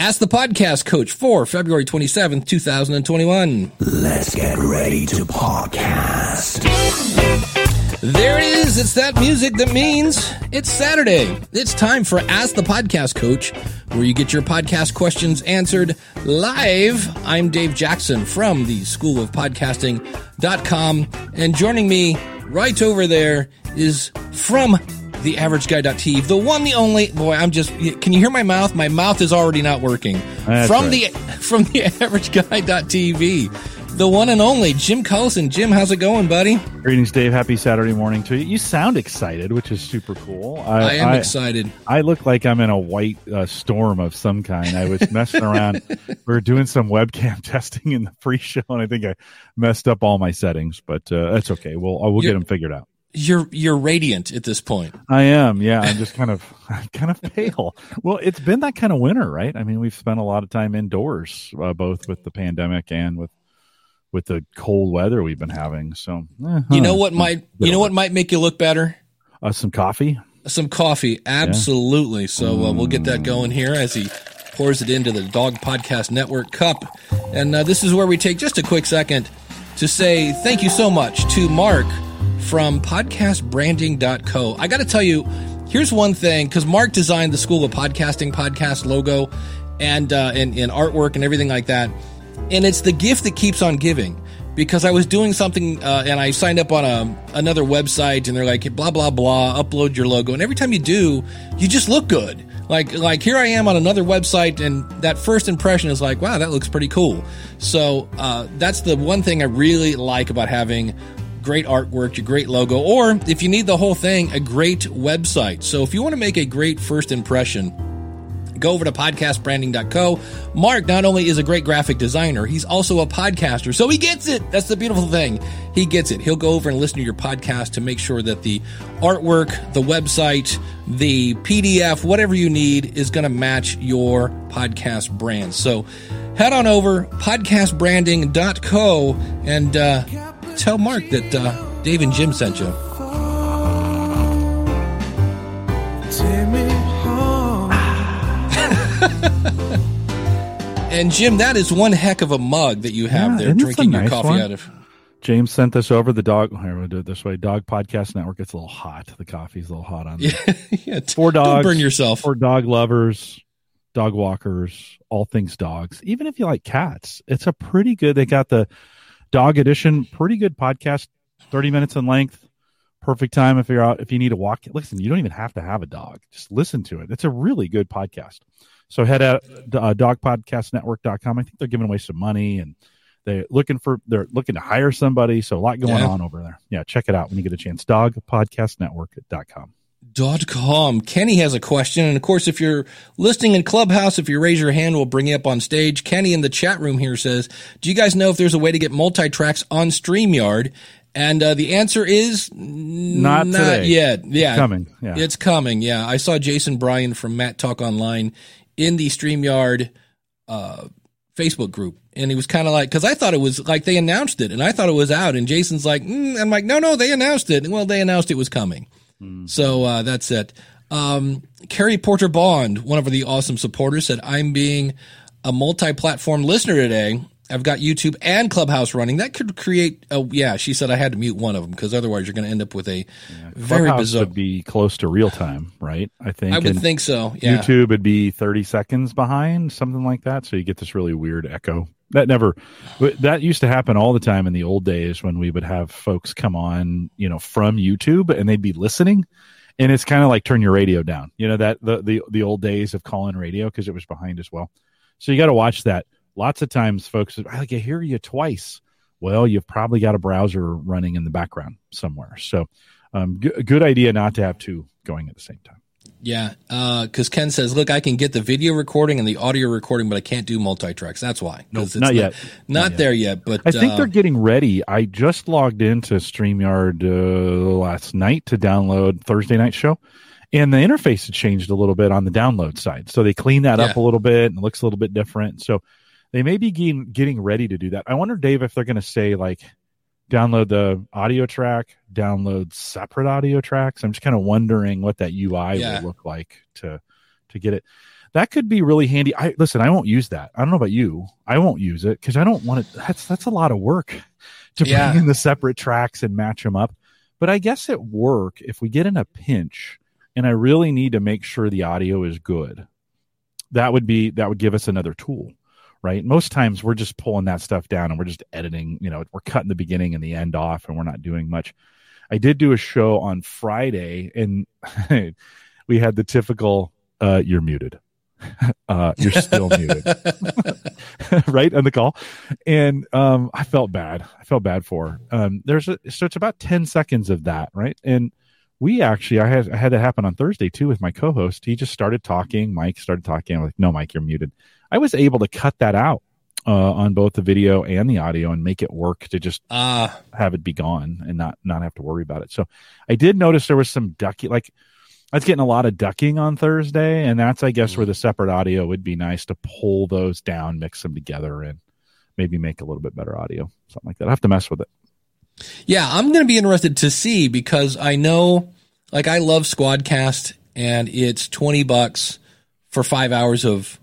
Ask the Podcast Coach for February 27th, 2021. Let's get ready to podcast. There it is. It's that music that means it's Saturday. It's time for Ask the Podcast Coach, where you get your podcast questions answered live. I'm Dave Jackson from the School of Podcasting.com, and joining me right over there is from the average guy.tv, the one, the only. Boy, I'm just. Can you hear my mouth? My mouth is already not working. That's from right. the from the average guy.tv, the one and only Jim Collison. Jim, how's it going, buddy? Greetings, Dave. Happy Saturday morning to you. You sound excited, which is super cool. I I am excited. I look like I'm in a white uh, storm of some kind. I was messing around. we were doing some webcam testing in the pre-show, and I think I messed up all my settings, but uh, that's okay. We'll uh, we'll get them figured out. You're you're radiant at this point. I am, yeah. I'm just kind of, I'm kind of pale. Well, it's been that kind of winter, right? I mean, we've spent a lot of time indoors, uh, both with the pandemic and with with the cold weather we've been having. So, eh, You know what might you know what might make you look better? Uh, some coffee. Some coffee, absolutely. So uh, we'll get that going here as he pours it into the Dog Podcast Network cup. And uh, this is where we take just a quick second to say thank you so much to Mark from podcastbranding.co. I got to tell you, here's one thing because Mark designed the School of Podcasting podcast logo and, uh, and and artwork and everything like that, and it's the gift that keeps on giving. Because I was doing something uh, and I signed up on a another website and they're like blah blah blah upload your logo and every time you do you just look good like like here I am on another website and that first impression is like wow that looks pretty cool so uh, that's the one thing I really like about having great artwork, your great logo, or if you need the whole thing, a great website. So if you want to make a great first impression, go over to podcastbranding.co. Mark not only is a great graphic designer, he's also a podcaster. So he gets it. That's the beautiful thing. He gets it. He'll go over and listen to your podcast to make sure that the artwork, the website, the PDF, whatever you need is going to match your podcast brand. So head on over podcastbranding.co and uh, tell Mark that uh, Dave and Jim sent you. And Jim, that is one heck of a mug that you have Yeah, there, isn't this a drinking your coffee one? out of. James sent this over. The dog. Here, we'll do it this way. Dog Podcast Network. It's a little hot. The coffee's a little hot on there. yeah, t- For dogs. Don't burn yourself. For dog lovers, dog walkers, all things dogs. Even if you like cats, it's a pretty good. They got the dog edition. Pretty good podcast. Thirty minutes in length. Perfect time if you're out. If you need to walk. Listen, you don't even have to have a dog. Just listen to it. It's a really good podcast. So head out uh, dogpodcastnetwork.com. I think they're giving away some money and they're looking for they're looking to hire somebody. So a lot going Yeah. on over there. Yeah, check it out when you get a chance. Dogpodcastnetwork.com. Dot com. Kenny has a question. And of course, if you're listening in Clubhouse, if you raise your hand, we'll bring you up on stage. Kenny in the chat room here says, Do you guys know if there's a way to get multi tracks on StreamYard? And uh, the answer is Not not today. yet. Yeah. coming. Yeah. It's coming. Yeah. I saw Jason Bryan from Matt Talk Online in the StreamYard uh, Facebook group. And he was kind of like, because I thought it was like they announced it and I thought it was out. And Jason's like, mm. I'm like, no, no, they announced it. And, Well, they announced it was coming. So uh, that's it. Um, Carrie Porter Bond, one of the awesome supporters, said, I'm being a multi platform listener today. I've got YouTube and Clubhouse running. That could create. Oh, yeah. She said I had to mute one of them because otherwise you're going to end up with a very Clubhouse bizarre. would be close to real time, right? I think. I would And think so. Yeah. YouTube would be 30 seconds behind, something like that. So you get this really weird echo. That never, that used to happen all the time in the old days when we would have folks come on, you know, from YouTube and they'd be listening. And it's kind of like turn your radio down, you know, that the, the, the old days of calling radio because it was behind as well. So you got to watch that. Lots of times folks, I like, I hear you twice. Well, you've probably got a browser running in the background somewhere. So, um, g- good idea not to have two going at the same time. Yeah, because Ken says, "Look, I can get the video recording and the audio recording, but I can't do multi tracks. That's why. 'Cause Nope, not yet. Not, Not yet. there yet. But I think uh, they're getting ready. I just logged into StreamYard uh, last night to download Thursday night show, and the interface had changed a little bit on the download side. So they cleaned that up a little bit and it looks a little bit different. So they may be getting, getting ready to do that. I wonder, Dave, if they're going to say like download the audio track, download separate audio tracks. I'm just kind of wondering what that UI Yeah. will look like to to get it. that could be really handy. I listen, I won't use that. I don't know about you. I won't use it because I don't want it. That's that's a lot of work to bring Yeah. in the separate tracks and match them up. But I guess at work, if we get in a pinch and I really need to make sure the audio is good, that would be that would give us another tool. Right. Most times we're just pulling that stuff down and we're just editing, you know, we're cutting the beginning and the end off and we're not doing much. I did do a show on Friday and we had the typical uh you're muted. uh you're still muted. right on the call. And um I felt bad. I felt bad for her. Um there's a so it's about 10 seconds of that, right? And we actually I had I had that happen on Thursday too with my co-host. He just started talking, Mike started talking. I'm like, "No, Mike, you're muted." I was able to cut that out uh on both the video and the audio and make it work to just Ah, have it be gone and not not have to worry about it. So I did notice there was some ducking like I was getting a lot of ducking on Thursday, and that's I guess where the separate audio would be nice to pull those down, mix them together, and maybe make a little bit better audio, something like that. I have to mess with it. Yeah, I'm going to be interested to see because I know, like, I love Squadcast, and it's twenty bucks for five hours of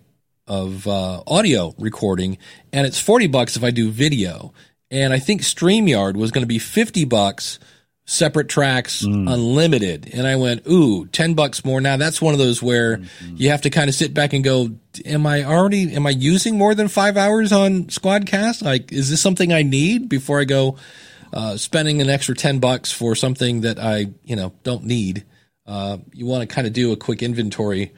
of uh, audio recording, and it's forty bucks if I do video. And I think Streamyard was going to be fifty bucks, separate tracks, unlimited. And I went, ooh, ten bucks more. Now that's one of those where you have to kind of sit back and go, am I already, am I using more than five hours on Squadcast? Like, is this something I need before I go? Uh, spending an extra 10 bucks for something that I, you know, don't need. Uh, you want to kind of do a quick inventory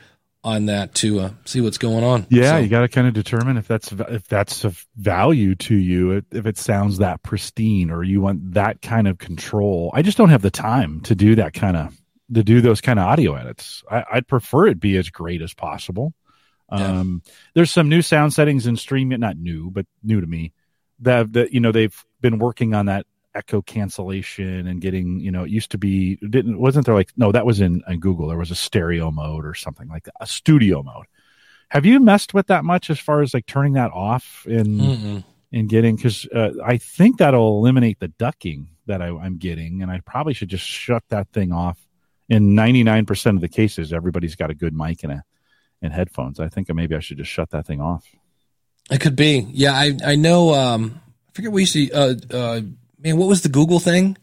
on that to uh, see what's going on. Yeah, So, you got to kind of determine if that's if that's of value to you, if it sounds that pristine, or you want that kind of control. I just don't have the time to do that kind of to do those kind of audio edits. I, I'd prefer it be as great as possible. Yeah. Um, there's some new sound settings in Stream, not new, but new to me. That that you know they've been working on that echo cancellation and getting you know it used to be didn't wasn't there like no that was in, in Google there was a stereo mode or something like that a studio mode. Have you messed with that much as far as like turning that off and and getting because uh, I think that'll eliminate the ducking that I, I'm getting, and I probably should just shut that thing off. In 99% of the cases, everybody's got a good mic and a and headphones. I think maybe I should just shut that thing off. It could be. Yeah, I I know. Um, I forget what you see. Uh, uh, man, what was the Google thing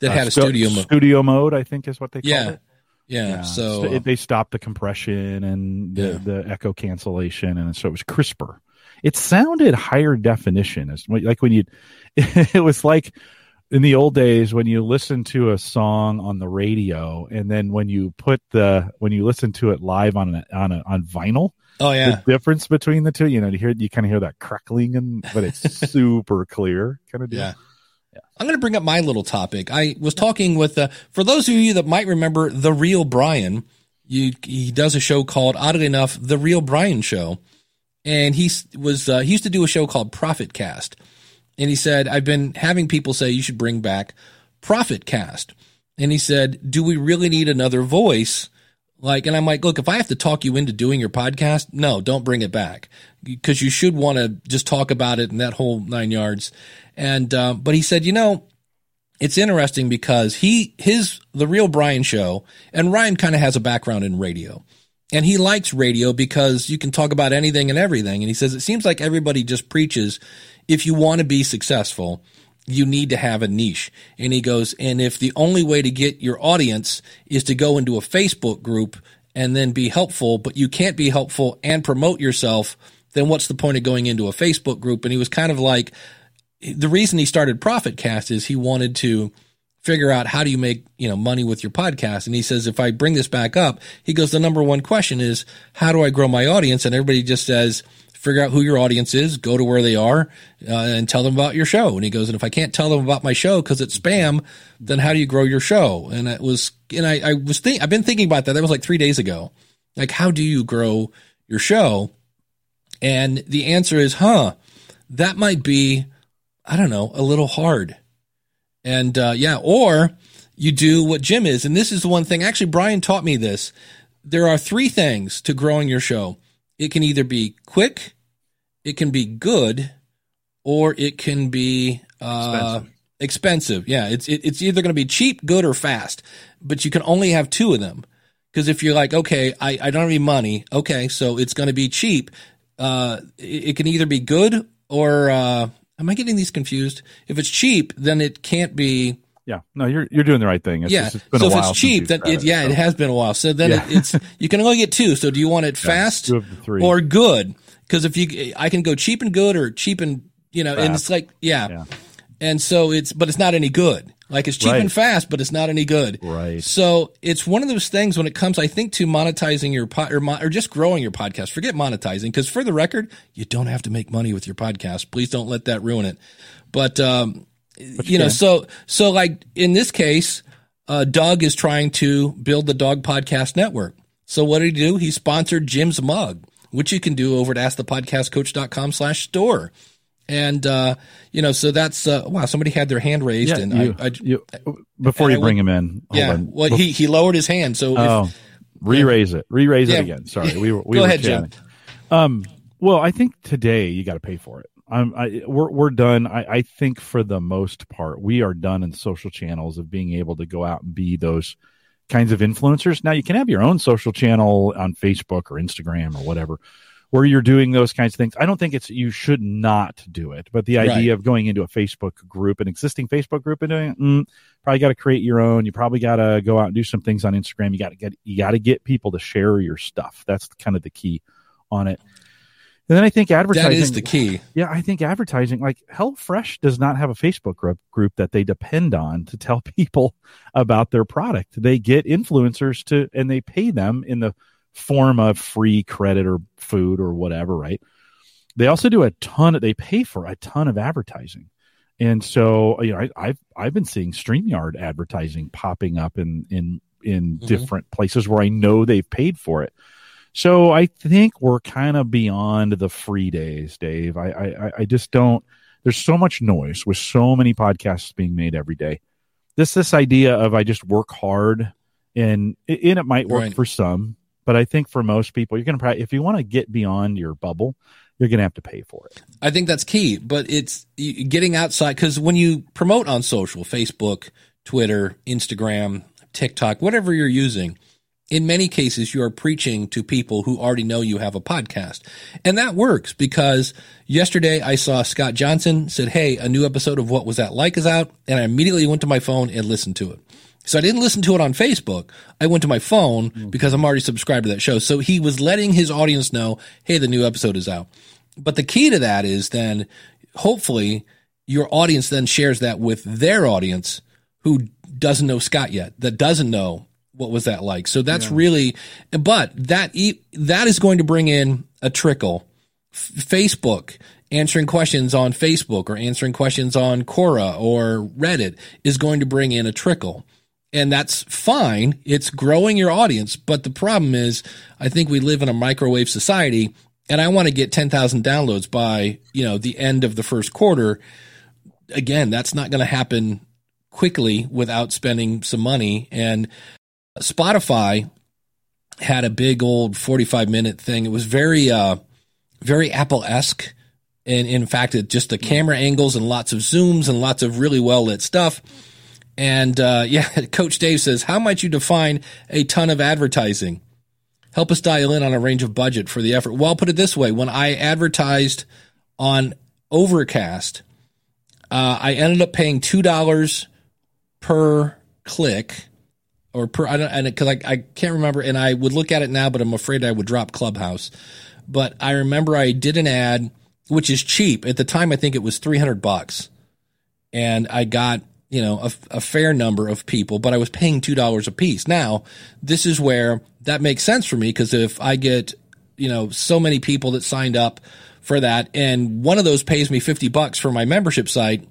that Uh, had a stu- studio mode? Studio mode, I think, is what they call Yeah. it. Yeah. Yeah. So it, they stopped the compression and the, Yeah. the echo cancellation, and so it was crisper. It sounded higher definition, as like when you. It was like in the old days when you listen to a song on the radio, and then when you put the when you listen to it live on a, on a, on vinyl, oh yeah. the difference between the two, you know, you hear you kind of hear that crackling, and but it's super clear, kind of deal. Yeah. I'm going to bring up my little topic. I was talking with, uh, for those of you that might remember the real Brian, you, he does a show called, oddly enough, the real Brian show. And he was, uh, he used to do a show called Profit Cast. And he said, I've been having people say you should bring back Profit Cast. And he said, do we really need another voice? Like, and I'm like, look, if I have to talk you into doing your podcast, no, don't bring it back because you should want to just talk about it and that whole nine yards. And, uh, but he said, you know, it's interesting because he, his, the real Brian show and Ryan kind of has a background in radio and he likes radio because you can talk about anything and everything. And he says, it seems like everybody just preaches if you want to be successful, you need to have a niche. And he goes, and if the only way to get your audience is to go into a Facebook group and then be helpful, but you can't be helpful and promote yourself, then what's the point of going into a Facebook group? And he was kind of like, the reason he started ProfitCast is he wanted to figure out how do you make you know money with your podcast and he says if i bring this back up he goes the number one question is how do i grow my audience and everybody just says figure out who your audience is go to where they are uh, and tell them about your show. And he goes and if i can't tell them about my show because it's spam then how do you grow your show? And it was and i, I was think i've been thinking about that. That was like three days ago. Like how do you grow your show? And the answer is huh that might be i don't know a little hard. And uh, yeah, or you do what Jim is. And this is the one thing, actually, Brian taught me this. There are three things to growing your show it can either be quick, it can be good, or it can be uh, Expensive. expensive. Yeah, it's it, it's either going to be cheap, good, or fast. But you can only have two of them Because if you're like, okay, I, I don't have any money, okay, so it's going to be cheap. Uh, it, it can either be good or uh, am I getting these confused? If it's cheap, then it can't be. Yeah, no, you're you're doing the right thing. It's yeah, it's been so a if it's cheap, then it, yeah, so. it has been a while. So then Yeah. it, it's you can only get two. So do you want it fast two of the three. or good? Because if you, I can go cheap and good or cheap and you know, and it's like yeah. Yeah. and so it's but it's not any good. Like it's cheap Right. and fast, but it's not any good. Right. So it's one of those things when it comes, I think, to monetizing your pod or, mo- or just growing your podcast. Forget monetizing because for the record, you don't have to make money with your podcast. Please don't let that ruin it. But um, you, know, so so like in this case, uh, Doug is trying to build the Dog Podcast Network. So what did he do? He sponsored Jim's mug, which you can do over at askthepodcastcoach.com slash store. And, uh, you know, so that's, uh, wow, somebody had their hand raised Yeah, and you, I, I you, before you I bring him in, yeah, on. well, he, he lowered his hand. So if, Oh, re-raise it. Re-raise Yeah. it again. Sorry, we were. We Go were ahead, Jim. Um, well, I think today you got to pay for it. I'm. I, we're we're done. I, I think for the most part, we are done in social channels of being able to go out and be those kinds of influencers. Now you can have your own social channel on Facebook or Instagram or whatever, where you're doing those kinds of things. I don't think it's you should not do it, but the idea of going into a Facebook group, an existing Facebook group, and doing it, mm, probably got to create your own. You probably got to go out and do some things on Instagram. You got to get you got to get people to share your stuff. That's kind of the key on it. And then I think advertising that is the key. yeah, I think advertising, like HelloFresh, does not have a Facebook group group that they depend on to tell people about their product. They get influencers to, and they pay them in the form of free credit or food or whatever, right? They also do a ton. Of, they pay for a ton of advertising, and so you know, I, I've I've been seeing Streamyard advertising popping up in in in Mhm. different places where I know they've paid for it. So I think we're kind of beyond the free days, Dave. I, I I just don't. There's so much noise with so many podcasts being made every day. This this idea of I just work hard and and it might work Right. for some, but I think for most people, you're gonna probably if you want to get beyond your bubble, you're gonna have to pay for it. I think that's key, but it's getting outside because when you promote on social, Facebook, Twitter, Instagram, TikTok, whatever you're using, in many cases you are preaching to people who already know you have a podcast. And that works because yesterday I saw Scott Johnson said, Hey, a new episode of What Was That Like is out. And I immediately went to my phone and listened to it. So I didn't listen to it on Facebook. I went to my phone mm-hmm. because I'm already subscribed to that show. So he was letting his audience know, Hey, the new episode is out. But the key to that is then hopefully your audience then shares that with their audience who doesn't know Scott yet, that doesn't know what was that like. So that's really, but that e- that is going to bring in a trickle. F- Facebook answering questions on Facebook or answering questions on Quora or Reddit is going to bring in a trickle. And that's fine. It's growing your audience. But the problem is, I think we live in a microwave society and I want to get 10,000 downloads by, you know, the end of the first quarter. Again, that's not going to happen quickly without spending some money. And Spotify had a big old 45 minute thing. It was very, uh, very Apple esque. And in fact, it just the camera angles and lots of zooms and lots of really well lit stuff. And uh, yeah, Coach Dave says, How might you define a ton of advertising? Help us dial in on a range of budget for the effort. Well, I'll put it this way when I advertised on Overcast, uh, I ended up paying $2 per click or per, I don't, and because I, I can't remember, and I would look at it now, but I'm afraid I would drop Clubhouse. But I remember I did an ad, which is cheap. At the time, I think it was 300 bucks. And I got, you know, a, a fair number of people, but I was paying $2 a piece. Now, this is where that makes sense for me because if I get, you know, so many people that signed up for that and one of those pays me 50 bucks for my membership site,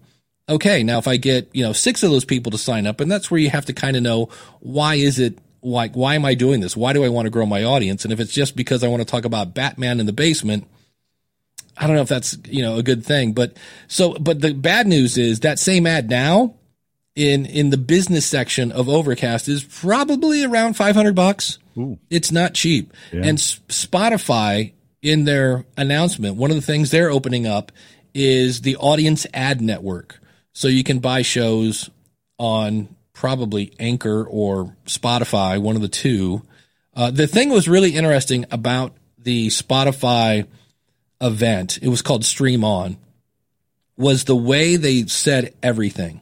okay, now if I get, you know, six of those people to sign up, and that's where you have to kind of know why is it like, why am I doing this? Why do I want to grow my audience? And if it's just because I want to talk about Batman in the basement, I don't know if that's, you know, a good thing. But so, but the bad news is that same ad now in, in the business section of Overcast is probably around 500 bucks. Ooh. It's not cheap. Yeah. And S- Spotify, in their announcement, one of the things they're opening up is the audience ad network. So you can buy shows on probably Anchor or Spotify, one of the two. Uh, the thing was really interesting about the Spotify event. It was called Stream On. Was the way they said everything.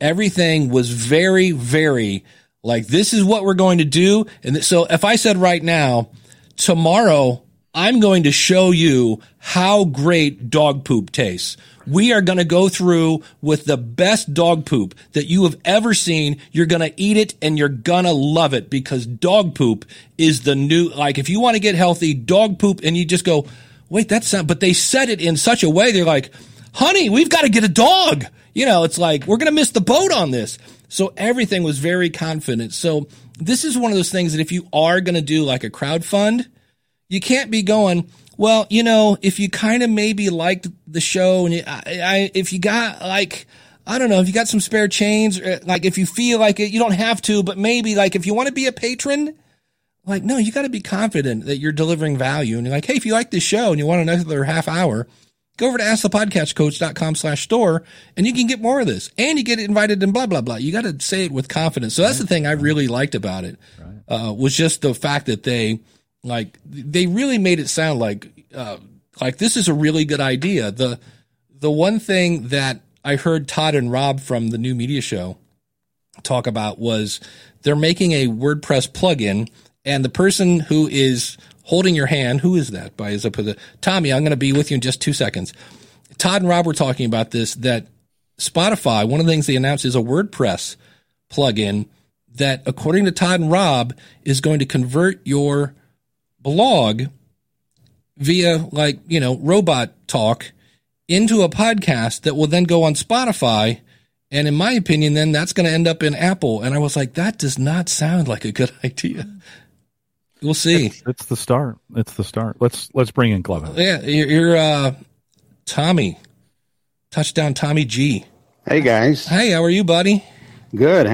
Everything was very, very like this is what we're going to do. And th- so if I said right now, tomorrow I'm going to show you how great dog poop tastes. We are going to go through with the best dog poop that you have ever seen. You're going to eat it and you're going to love it because dog poop is the new, like if you want to get healthy, dog poop, and you just go, wait, that's not, but they said it in such a way. They're like, honey, we've got to get a dog. You know, it's like, we're going to miss the boat on this. So everything was very confident. So this is one of those things that if you are going to do like a crowd fund, you can't be going, well, you know, if you kind of maybe liked the show and you, I, I, if you got like, I don't know, if you got some spare change, uh, like if you feel like it, you don't have to, but maybe like if you want to be a patron, like, no, you got to be confident that you're delivering value. And you're like, hey, if you like this show and you want another half hour, go over to askthepodcastcoach.com slash store and you can get more of this and you get invited and blah, blah, blah. You got to say it with confidence. So that's the thing I really liked about it, uh, was just the fact that they, like, they really made it sound like, uh, like this is a really good idea. The, the one thing that I heard Todd and Rob from the new media show talk about was they're making a WordPress plugin and the person who is holding your hand, who is that by as opposed to Tommy, I'm going to be with you in just two seconds. Todd and Rob were talking about this, that Spotify, one of the things they announced is a WordPress plugin that according to Todd and Rob is going to convert your blog via like, you know, robot talk into a podcast that will then go on Spotify. And in my opinion, then that's going to end up in Apple. And I was like, that does not sound like a good idea. We'll see. It's, it's the start. It's the start. Let's let's bring in Clubhouse. Yeah, you're, you're uh, Tommy, touchdown Tommy G. Hey guys, Hey, how are you, buddy? Good.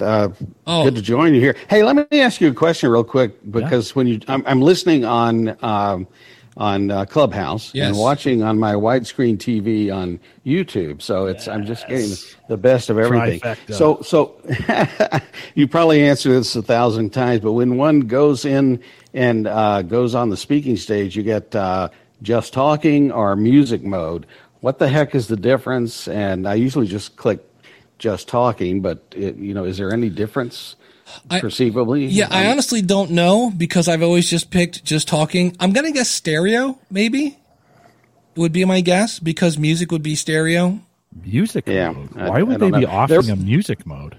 Uh, Oh. Good to join you here. Hey, let me ask you a question real quick because when you, I'm, I'm listening on um, on uh, Clubhouse Yes. and watching on my widescreen TV on YouTube. So it's I'm just getting the best of everything. Trifecta. So so you probably answered this a thousand times, but when one goes in and uh, goes on the speaking stage, you get uh, just talking or music mode. What the heck is the difference? And I usually just click just talking, but it, you know, is there any difference I- perceivably? Yeah, I honestly don't know because I've always just picked just talking. I'm gonna guess stereo, maybe would be my guess because music would be stereo. Music Yeah, mode. I- Why would I they don't be offering There's- a music mode?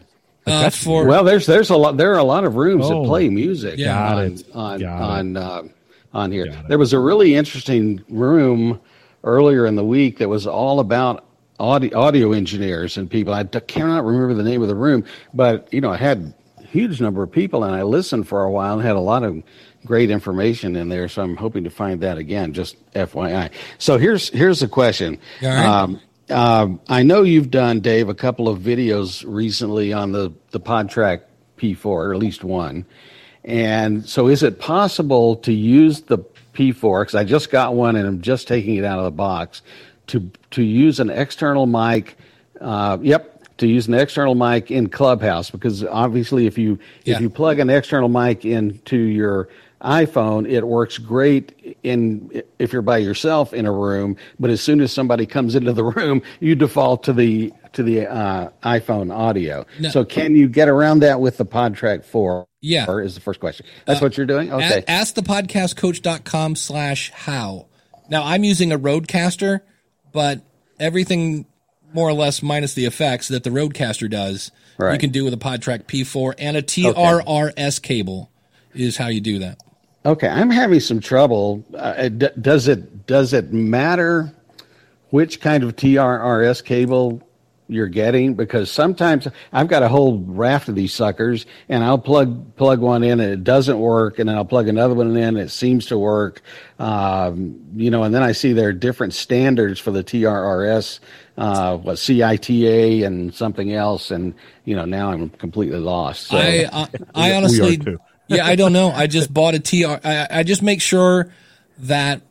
Uh, for Well, there's there's a lot. There are a lot of rooms Oh. that play music Yeah. On on on uh, on here. There was a really interesting room earlier in the week that was all about audio audio engineers and people. I cannot remember the name of the room, but you know, I had a huge number of people, and I listened for a while and had a lot of great information in there. So I'm hoping to find that again. Just FYI. So here's here's the question. Right. Um, um, I know you've done, Dave, a couple of videos recently on the the PodTrak P4, or at least one. And so, is it possible to use the P4? Because I just got one and I'm just taking it out of the box. To to use an external mic. Uh, yep. To use an external mic in Clubhouse, because obviously, if you Yeah. if you plug an external mic into your iPhone, it works great in if you're by yourself in a room. But as soon as somebody comes into the room, you default to the to the uh, iPhone audio. No. So can you get around that with the PodTrak Four? Yeah. Is the first question. That's what you're doing? Okay. A- ask the podcastcoach.com slash how. Now I'm using a RODECaster, but everything more or less minus the effects that the RODECaster does, you can do with a PodTrak P4 and a TRRS cable is how you do that. Okay, I'm having some trouble. Uh, d- does it does it matter which kind of TRRS cable you're getting? Because sometimes I've got a whole raft of these suckers, and I'll plug plug one in and it doesn't work, and then I'll plug another one in and it seems to work. Um, you know, and then I see there are different standards for the TRRS, uh, what CITA and something else, and you know now I'm completely lost. So. I I, I honestly, yeah, I don't know. I just bought a TR. I, I just make sure that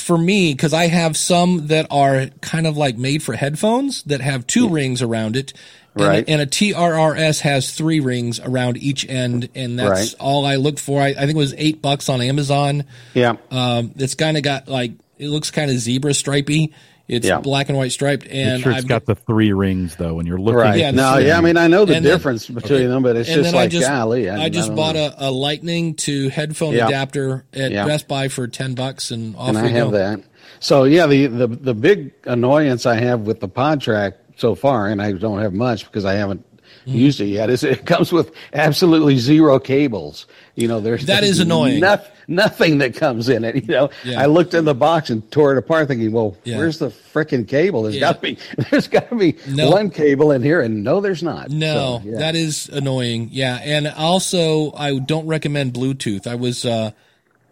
for me, because I have some that are kind of like made for headphones that have two rings around it, And, Right. a, and a TRRS has three rings around each end, and that's Right. all I looked for. I, I think it was eight bucks on Amazon. Yeah. Um, it's kind of got like it looks kind of zebra stripy. It's Yeah. black and white striped, and Make sure it's I've got the three rings though. When you're looking, right. yeah, no, this is- yeah. I mean, I know the And then- difference between them, but it's and just then like, I just golly. I, just don't bought know. a, a Lightning to headphone Yeah. adapter at Yeah. Best Buy for ten bucks, and off and we I have go. that. So yeah, the, the the big annoyance I have with the PodTrak so far, and I don't have much because I haven't Mm-hmm. used it yet, is it comes with absolutely zero cables. You know, there's That is annoying. noth- nothing that comes in it. You know, Yeah. I looked in the box and tore it apart, thinking, well, Yeah. where's the frickin' cable? There's Yeah. got to be there's got to be No. one cable in here, and no, there's not. No, So, that is annoying. Yeah, and also I don't recommend Bluetooth. I was uh,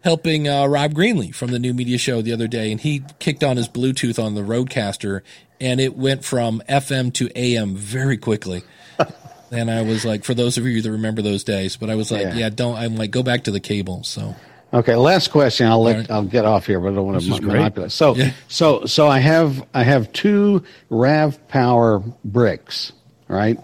helping uh, Rob Greenlee from the New Media Show the other day, and he kicked on his Bluetooth on the RODECaster, and it went from FM to AM very quickly. And I was like, for those of you that remember those days, but I was like, Yeah. yeah, don't. I'm like, go back to the cable. So Okay, last question. I'll let right. I'll get off here, but I don't want This to is great. manipulate. So Yeah. so so I have I have two RAVPower bricks, right?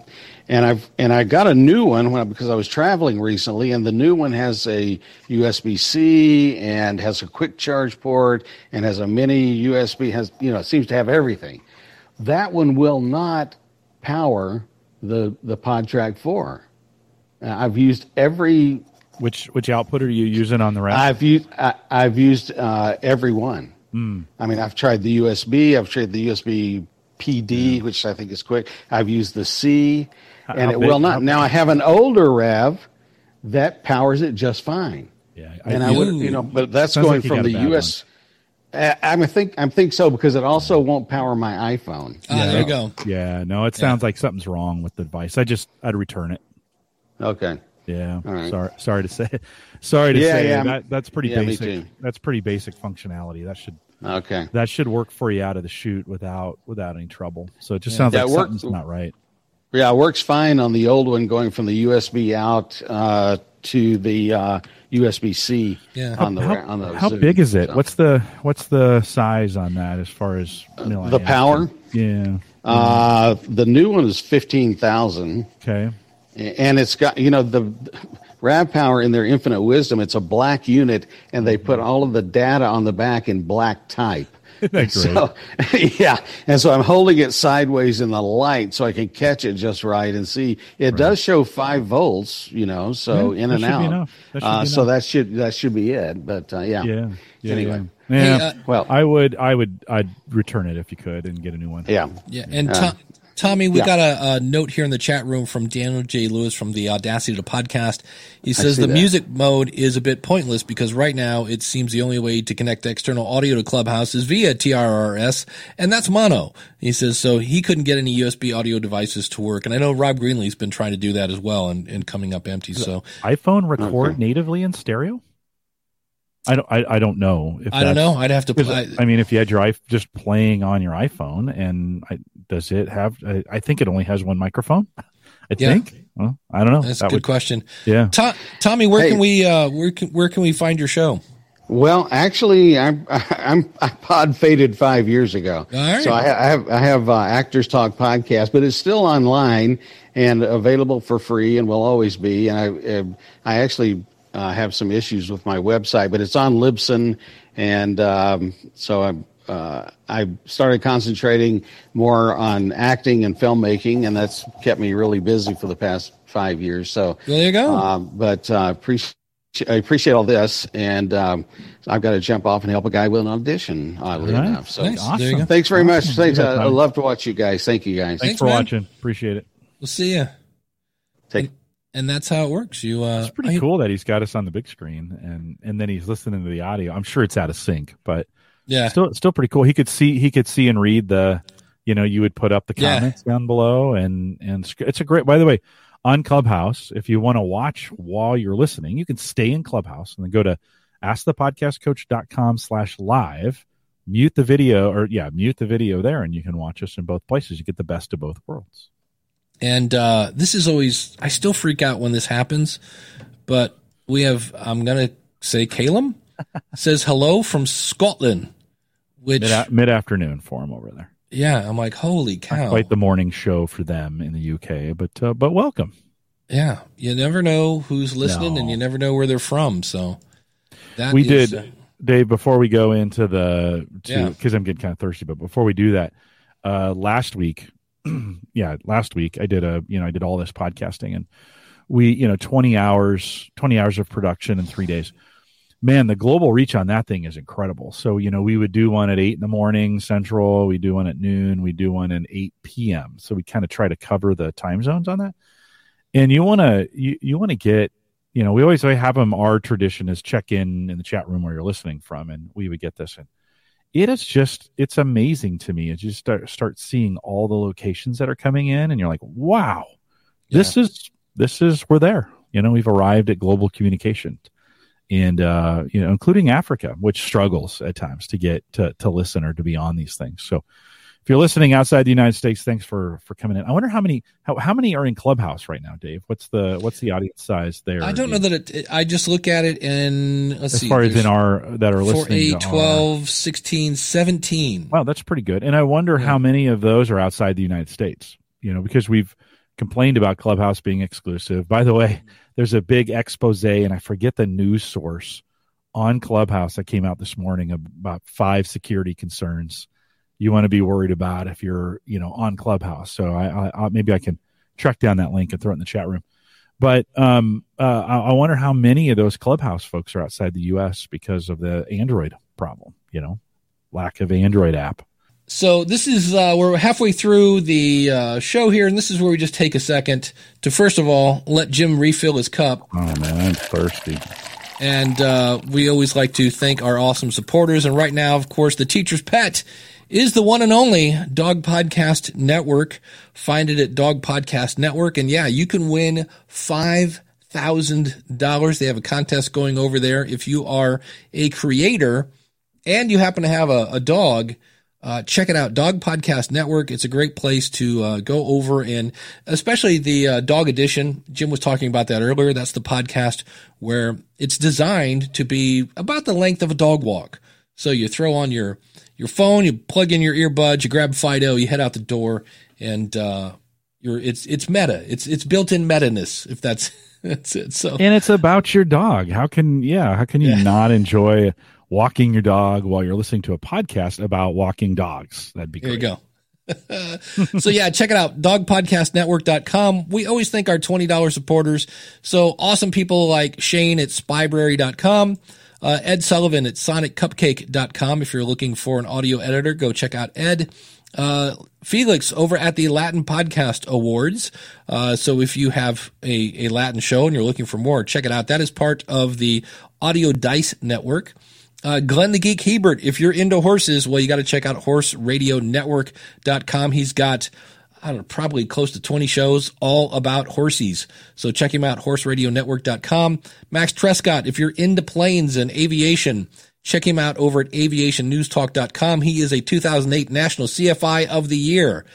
And I've and I got a new one when, because I was traveling recently, and the new one has a USB C and has a quick charge port and has a mini USB. Has you know it seems to have everything. That one will not power the the PodTrak Four. Uh, I've used every which which output are you using on the rack? I've used I, I've used uh, every one. I mean, I've tried the USB. I've tried the USB PD, which I think is quick. I've used the C, and how it big- will how not. Now I have an older Rev that powers it just fine. yeah, And I would, you know, but that's going like from the US. Uh, I think I'm think so because it also won't power my iPhone. ah, there you go. yeah, no, it sounds like something's wrong with the device. I just I'd return it. Okay. Yeah, All right. sorry, sorry to say, sorry to Yeah, say yeah. that that's pretty Yeah, basic. That's pretty basic functionality. That should Okay. that should work for you out of the chute without without any trouble. So it just sounds Yeah, like works- something's not right. Yeah, it works fine on the old one, going from the USB out uh, to the uh, USB C Yeah. on the how, on the. how Zoom. big is it? So- what's the what's the size on that as far as milliamps? the power? Yeah. Uh, the new one is fifteen thousand, Okay. and it's got you know the RAVPower in their infinite wisdom. It's a black unit, and they put all of the data on the back in black type. Isn't great? So, yeah, and so I'm holding it sideways in the light so I can catch it just right and see. It does show five volts, you know, so Yeah, in and out. That Uh, so enough. that should that should be it. But uh, yeah, Yeah. Yeah. Anyway. Yeah. Hey, uh, Well- I would. I would. I'd return it if you could and get a new one. yeah. Yeah, and To- Tommy, we yeah. got a, a note here in the chat room from Daniel J. Lewis from the Audacity to Podcast. He says the that. music mode is a bit pointless because right now it seems the only way to connect external audio to Clubhouse is via TRRS, and that's mono. He says so he couldn't get any USB audio devices to work, and I know Rob Greenlee's been trying to do that as well and, and coming up empty. So iPhone record natively in stereo. I don't. I, I don't know. If I don't know. I'd have to. I, I mean, if you had your iPhone just playing on your iPhone, and I, does it have? I, I think it only has one microphone. I Yeah. think. Well, I don't know. that's a good would- question. Yeah. To- Tommy, where Hey. can we uh, where can where can we find your show? Well, actually, I'm I'm I pod faded five years ago, All right. so I, I have I have uh, Actors Talk podcast, but it's still online and available for free, and will always be. And I uh, I actually uh, have some issues with my website, but it's on Libsyn, and um, so I. Uh, I started concentrating more on acting and filmmaking, and that's kept me really busy for the past five years. So There you go. um, but uh, appreciate I appreciate all this, and um, I've got to jump off and help a guy with an audition. Oddly All right. enough, so Nice. Awesome. There you go. thanks very much. Thanks. Yeah, I, I love to watch you guys. Thank you guys. Thanks, Thanks, for man. watching. Appreciate it. We'll see you. Take And that's how it works. You uh, It's pretty I- cool that he's got us on the big screen, and and then he's listening to the audio. I'm sure it's out of sync, but Yeah. still still pretty cool. He could see he could see and read the, you know, you would put up the Yeah. comments down below, and and it's- it's a great. By the way, on Clubhouse, if you want to watch while you're listening, you can stay in Clubhouse and then go to askthepodcastcoach.com slash live. Mute the video, or yeah, mute the video there, and you can watch us in both places. You get the best of both worlds. And uh, this is always, I still freak out when this happens, but we have, I'm going to say Calum says hello from Scotland, which Mid mid afternoon for him over there. Yeah, I'm like, holy cow! Not quite the morning show for them in the UK, but uh, but welcome. Yeah, you never know who's listening, No. and you never know where they're from. So that we is, did, uh, Dave. Before we go into the, Yeah. because I'm getting kind of thirsty, but before we do that, uh, last week, yeah, last week I did a, you know, I did all this podcasting, and we, you know, 20 hours, 20 hours of production in three days. Man, the global reach on that thing is incredible. So, you know, we would do one at eight in the morning central, we do one at noon, we do one at 8 p.m. So we kind of try to cover the time zones on that. And you want to, you, you want to get, you know, we always have them. Our tradition is check in in the chat room where you're listening from, and we would get this. And it is just, it's amazing to me. As you start start seeing all the locations that are coming in, and you're like, wow, this is this is we're there. You know, we've arrived at global communication, and uh, you know, including Africa, which struggles at times to get to to listen or to be on these things. So. If you're listening outside the United States, thanks for for coming in. I wonder how many how, how many are in Clubhouse right now, Dave. What's the what's the audience size there? I don't know that it, it- I just look at it and let's as see. far as in our that are 4, listening 8, to our- 12, 16, 17. wow that's pretty good and i wonder Yeah. how many of those are outside the united states you know because we've complained about clubhouse being exclusive by the way there's a big expose and i forget the news source on clubhouse that came out this morning about five security concerns you want to be worried about if you're you know on clubhouse. So i, I, I maybe i can track down that link and throw it in the chat room. But um, uh, I, I wonder how many of those clubhouse folks are outside the us because of the android problem you know lack of android app. So this is uh, we're halfway through the uh, show here, and this is where we just take a second to first of all let Jim refill his cup, oh man i'm thirsty. And uh, we always like to thank our awesome supporters. And right now, of course, the Teacher's Pet is the one and only Dog Podcast Network. Find it at Dog Podcast Network, and yeah, you can win five thousand dollars. They have a contest going over there if you are a creator and you happen to have a, a dog, uh, check it out. Dog Podcast Network. It's a great place to uh, go over and especially the uh, dog edition. Jim was talking about that earlier. That's the podcast where it's designed to be about the length of a dog walk. So you throw on your your phone, you plug in your earbuds, you grab Fido, you head out the door, and uh, you're it's it's meta. It's it's built in meta ness. If that's that's it. So and it's about your dog how can yeah how can you Yeah. not enjoy walking your dog while you're listening to a podcast about walking dogs that'd be There great you go. so yeah, check it out. Dogpodcastnetwork.com. We always thank our $20 supporters. So awesome people like Shane at spybrary.com. Uh, Ed Sullivan at soniccupcake.com. If you're looking for an audio editor, go check out Ed. Uh, Felix over at the Latin Podcast Awards. Uh, so if you have a, a Latin show and you're looking for more, check it out. That is part of the Audio Dice Network. Uh, Glenn the Geek Hebert, if you're into horses, well, you got to check out horseradionetwork.com. He's got, I don't know, probably close to 20 shows all about horses. So check him out, horseradionetwork.com. Max Trescott, if you're into planes and aviation, check him out over at aviationnewstalk.com. He is a 2008 National CFI of the Year.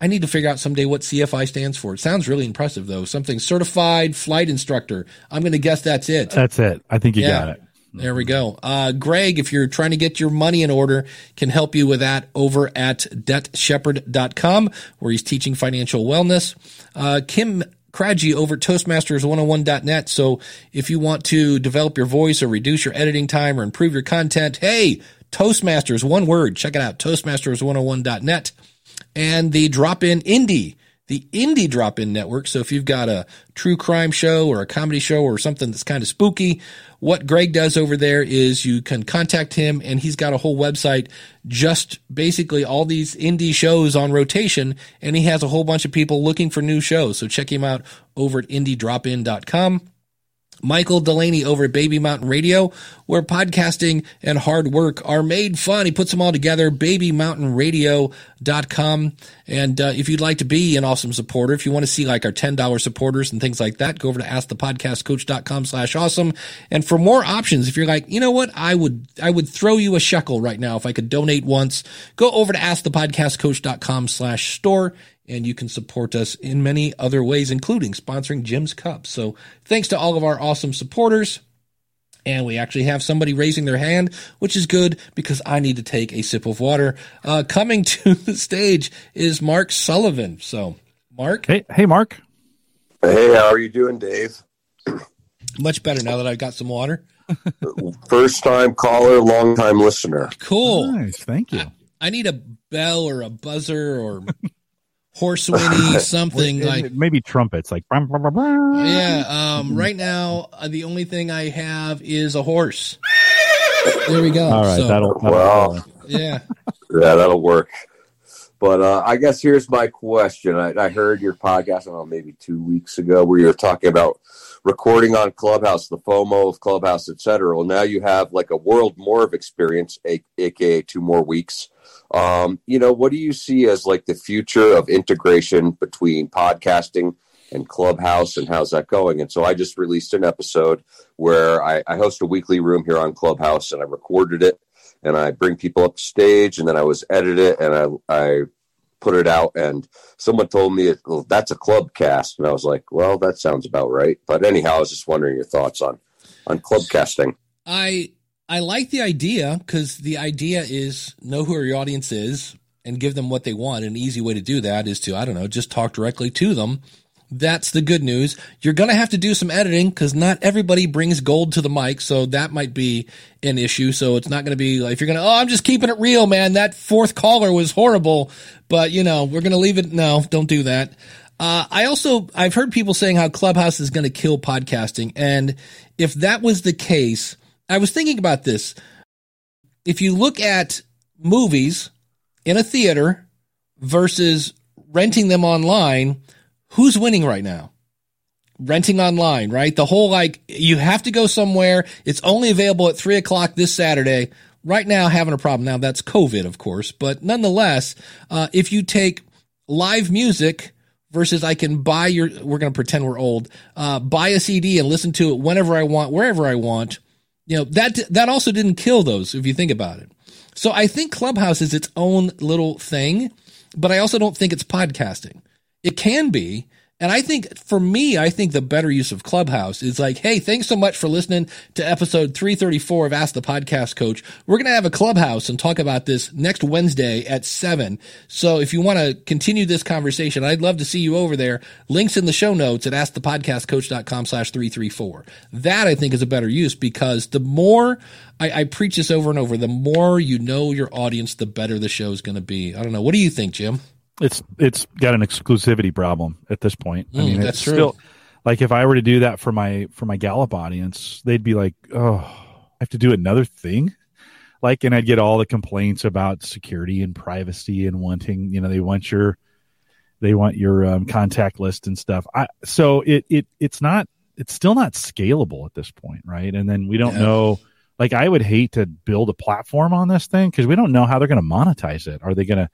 I need to figure out someday what CFI stands for. It sounds really impressive though. Something certified flight instructor. I'm going to guess that's it. that's it i think you Yeah. got it There we go. Uh, Greg, if you're trying to get your money in order, can help you with that over at debtshepherd.com, where he's teaching financial wellness. Uh, Kim Craggy over at Toastmasters101.net. So if you want to develop your voice or reduce your editing time or improve your content, hey, Toastmasters, one word. Check it out. Toastmasters101.net and the drop in indie, the indie drop in network. So if you've got a true crime show or a comedy show or something that's kind of spooky, what Greg does over there is you can contact him and he's got a whole website, just basically all these indie shows on rotation. And he has a whole bunch of people looking for new shows. So check him out over at indiedropin.com. Michael Delaney over at Baby Mountain Radio, where podcasting and hard work are made fun. He puts them all together, babymountainradio.com. And uh, if you'd like to be an awesome supporter, if you want to see like our $10 supporters and things like that, go over to askthepodcastcoach.com slash awesome. And for more options, if you're like, you know what, I would, I would throw you a shekel right now if I could donate once, go over to askthepodcastcoach.com slash store and you can support us in many other ways, including sponsoring Jim's Cup. So thanks to all of our awesome supporters. And we actually have somebody raising their hand, which is good because I need to take a sip of water. Uh, coming to the stage is Mark Sullivan. So, Mark, Hey, hey, Mark. Hey, how are you doing, Dave? much better now that I've got some water. First time caller, long time listener. Cool. Nice, thank you. I need a bell or a buzzer or horse whinny, something like. maybe trumpets, like brum, brum, brum, brum. Yeah. Um, right now, uh, the only thing I have is a horse. There we go. All right, So, that'll, that'll Wow. yeah. Yeah, that'll work. But uh, I guess here's my question. I, I heard your podcast, I don't know, maybe two weeks ago, where you were talking about recording on Clubhouse, the FOMO of Clubhouse, et cetera. Well, now you have like a world more of experience, aka two more weeks. Um, you know, what do you see as like the future of integration between podcasting and Clubhouse, and how's that going? And so I just released an episode where I, I host a weekly room here on Clubhouse, and I recorded it and I bring people up stage, and then I was edit it, and I I put it out, and someone told me well, that's a club cast, and I was like, well, that sounds about right. But anyhow, I was just wondering your thoughts on on club casting. I I like the idea because the idea is know who your audience is and give them what they want. An easy way to do that is to I don't know just talk directly to them. That's the good news. You're going to have to do some editing because not everybody brings gold to the mic, so that might be an issue. So it's not going to be like if you're going to oh I'm just keeping it real, man. That fourth caller was horrible, but you know we're going to leave it. No, don't do that. Uh, I also I've heard people saying how Clubhouse is going to kill podcasting, and if that was the case, I was thinking about this. If you look at movies in a theater versus renting them online, who's winning right now? Renting online, right? The whole like you have to go somewhere. It's only available at three o'clock this Saturday. Right now, having a problem. Now that's COVID, of course, but nonetheless, uh, if you take live music versus I can buy your, we're going to pretend we're old, uh, buy a CD and listen to it whenever I want, wherever I want. You know, that, that also didn't kill those if you think about it. So I think Clubhouse is its own little thing, but I also don't think it's podcasting. It can be. And I think for me, I think the better use of Clubhouse is like, hey, thanks so much for listening to episode 334 of Ask the Podcast Coach. We're going to have a Clubhouse and talk about this next Wednesday at 7. So if you want to continue this conversation, I'd love to see you over there. Links in the show notes at askthepodcastcoach.com slash 334. That I think is a better use because the more I, I preach this over and over, the more you know your audience, the better the show is going to be. I don't know. What do you think, Jim? It's it's got an exclusivity problem at this point. I Mm, mean, that's it's true. still like if I were to do that for my for my Gallup audience, they'd be like, "Oh, I have to do another thing." Like, and I'd get all the complaints about security and privacy and wanting, you know, they want your they want your um, contact list and stuff. I so it it it's not it's still not scalable at this point, right? And then we don't Yeah. know. Like, I would hate to build a platform on this thing because we don't know how they're going to monetize it. Are they going to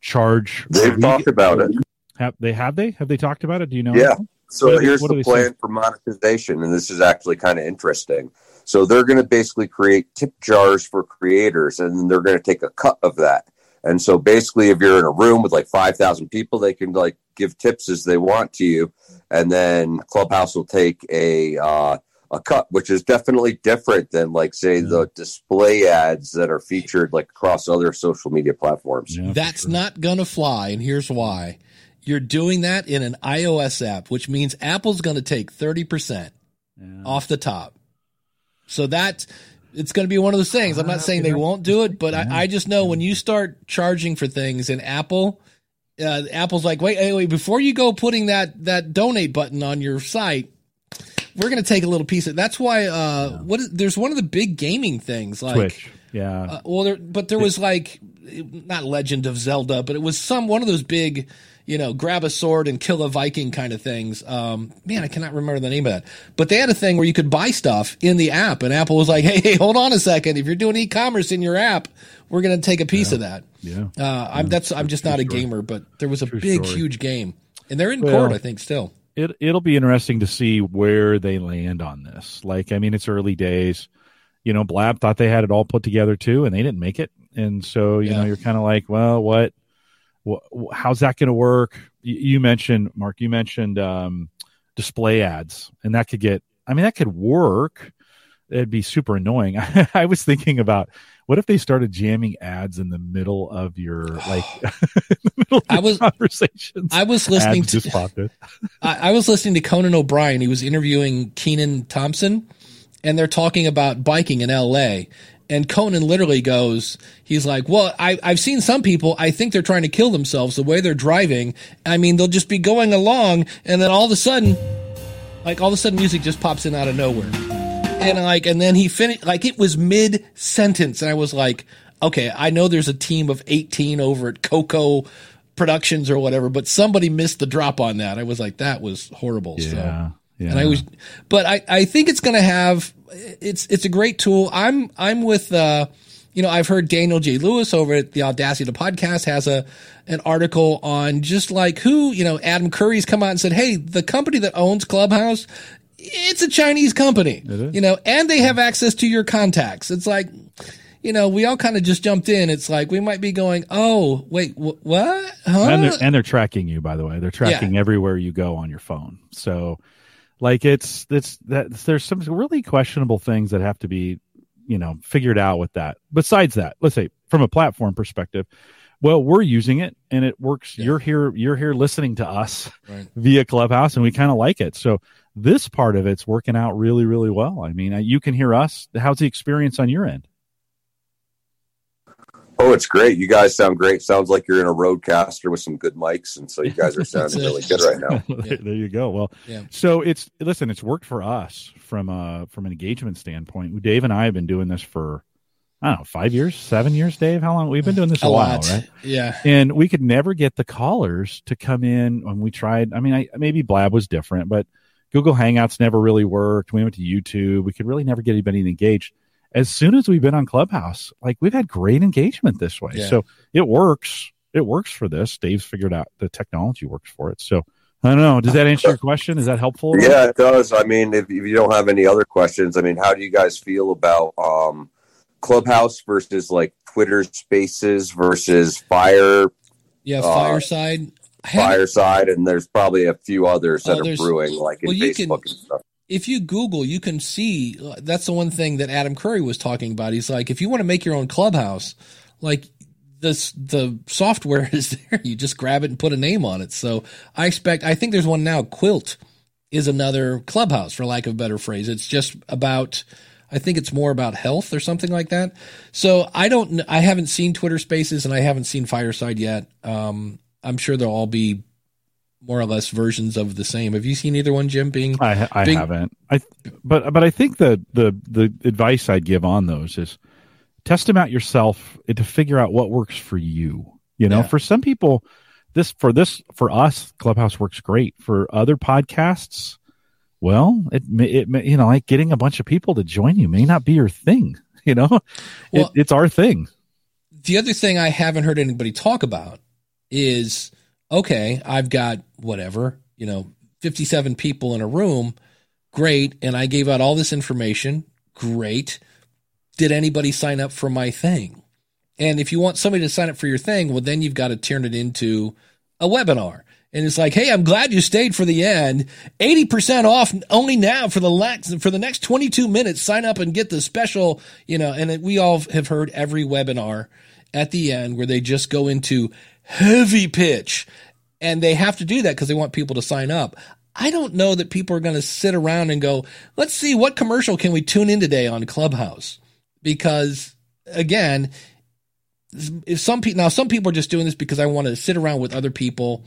charge? They've we- talked about it. have they have they have they talked about it? Do you know? Yeah. So What do they- here's what the they say? plan for monetization, and this is actually kind of interesting. So they're going to basically create tip jars for creators, and then they're going to take a cut of that. And so basically, if you're in a room with like five thousand people, they can like give tips as they want to you, and then Clubhouse will take a uh, a cut, which is definitely different than like say the display ads that are featured like across other social media platforms. Yeah, That's sure. not going to fly. And here's why. You're doing that in an iOS app, which means Apple's going to take 30% off the top. So that it's going to be one of those things. I'm not saying they won't do it, but I, I just know when you start charging for things in Apple, uh, Apple's like, wait, wait, wait, before you go putting that that donate button on your site, we're going to take a little piece of. That's why. Uh, what is, there's one of the big gaming things like Twitch. Yeah. uh, well, there, but there was like not Legend of Zelda, but it was some one of those big, you know, grab a sword and kill a Viking kind of things. Um, man, I cannot remember the name of that. But they had a thing where you could buy stuff in the app, and Apple was like, "Hey, hey hold on a second. If you're doing e-commerce in your app, we're going to take a piece of that." yeah. Uh, I'm that's I'm just not a gamer, but there was a True big, story. huge game, and they're in Well, court, I think, still. It it'll be interesting to see where they land on this. Like, I mean, it's early days. You know, Blab thought they had it all put together too, and they didn't make it. And so, you Yeah. know, you're kind of like, well, what, what, how's that going to work? You, you mentioned, Mark, you mentioned um, display ads, and that could get. I mean, that could work, it'd be super annoying. I was thinking about what if they started jamming ads in the middle of your like middle of I was conversations. I was listening Ads to just popped in. I, I was listening to Conan O'Brien. He was interviewing Kenan Thompson, and they're talking about biking in L.A. And Conan literally goes, he's like, well, I, I've seen some people, I think they're trying to kill themselves the way they're driving. I mean, they'll just be going along, and then all of a sudden, like all of a sudden music just pops in out of nowhere. And like, and then he finished, like it was mid sentence. And I was like, okay, I know there's a team of 18 over at Coco Productions or whatever, but somebody missed the drop on that. I was like, that was horrible. So. Yeah. Yeah. And I was, but I, I think it's going to have, it's, it's a great tool. I'm, I'm with, uh, you know, I've heard Daniel J. Lewis over at the Audacity to Podcast has a, an article on just like who, you know, Adam Curry's come out and said, Hey, the company that owns Clubhouse, it's a Chinese company, you know, and they have access to your contacts. It's like, you know, we all kind of just jumped in. It's like we might be going, oh, wait, wh- what? Huh? and they're and they're tracking you by the way they're tracking everywhere you go on your phone so like it's it's that there's some really questionable things that have to be you know figured out with that besides that let's say from a platform perspective well we're using it and it works Yeah. you're here you're here listening to us Right. via clubhouse and we kind of like it so this part of it's working out really really well i mean uh, you can hear us how's the experience on your end Oh, it's great. You guys sound great. Sounds like you're in a RODECaster with some good mics, and so you guys are sounding really good right now. there, there you go. Well, Yeah. so it's listen, it's worked for us from a from an engagement standpoint. Dave and I have been doing this for I don't know five years, seven years. Dave, how long we've been doing this a, a while, lot. right? Yeah. And we could never get the callers to come in when we tried. I mean, I, maybe Blab was different, but Google Hangouts never really worked. We went to YouTube. We could really never get anybody engaged. As soon as we've been on Clubhouse, like we've had great engagement this way. Yeah. So it works. It works for this. Dave's figured out the technology works for it. So I don't know. Does that answer your question? Is that helpful? Yeah, it does. I mean, if, if you don't have any other questions, I mean, how do you guys feel about um, Clubhouse versus like Twitter Spaces versus Fire Yeah. Uh, Fireside. Haven't- Fireside, and there's probably a few others Oh, that are brewing, like well, you Facebook can- and stuff. if you Google, you can see that's the one thing that Adam Curry was talking about. He's like, if you want to make your own clubhouse, like this, the software is there. You just grab it and put a name on it. So I expect, I think there's one now. Quilt is another clubhouse, for lack of a better phrase. It's just about, I think it's more about health or something like that. So I don't, I haven't seen Twitter Spaces and I haven't seen Fireside yet. Um, I'm sure they'll all be more or less versions of the same. Have you seen either one, Jim? Being I, I Big- haven't. I but but I think the the the advice I'd give on those is test them out yourself to figure out what works for you. You know, Yeah. for some people, this for this for us, Clubhouse works great. For other podcasts, well, it may, it may, you know like getting a bunch of people to join you may not be your thing. You know, Well- it, it's our thing. the other thing I haven't heard anybody talk about is okay, I've got whatever, you know, 57 people in a room. Great. And I gave out all this information. Great. Did anybody sign up for my thing? And if you want somebody to sign up for your thing, well, then you've got to turn it into a webinar. And it's like, hey, I'm glad you stayed for the end. 80% off only now for the next, for the next 22 minutes. Sign up and get the special, you know, and we all have heard every webinar at the end where they just go into heavy pitch and they have to do that because they want people to sign up. I don't know that people are going to sit around and go, let's see what commercial can we tune in today on Clubhouse? Because again, if some people now some people are just doing this because I want to sit around with other people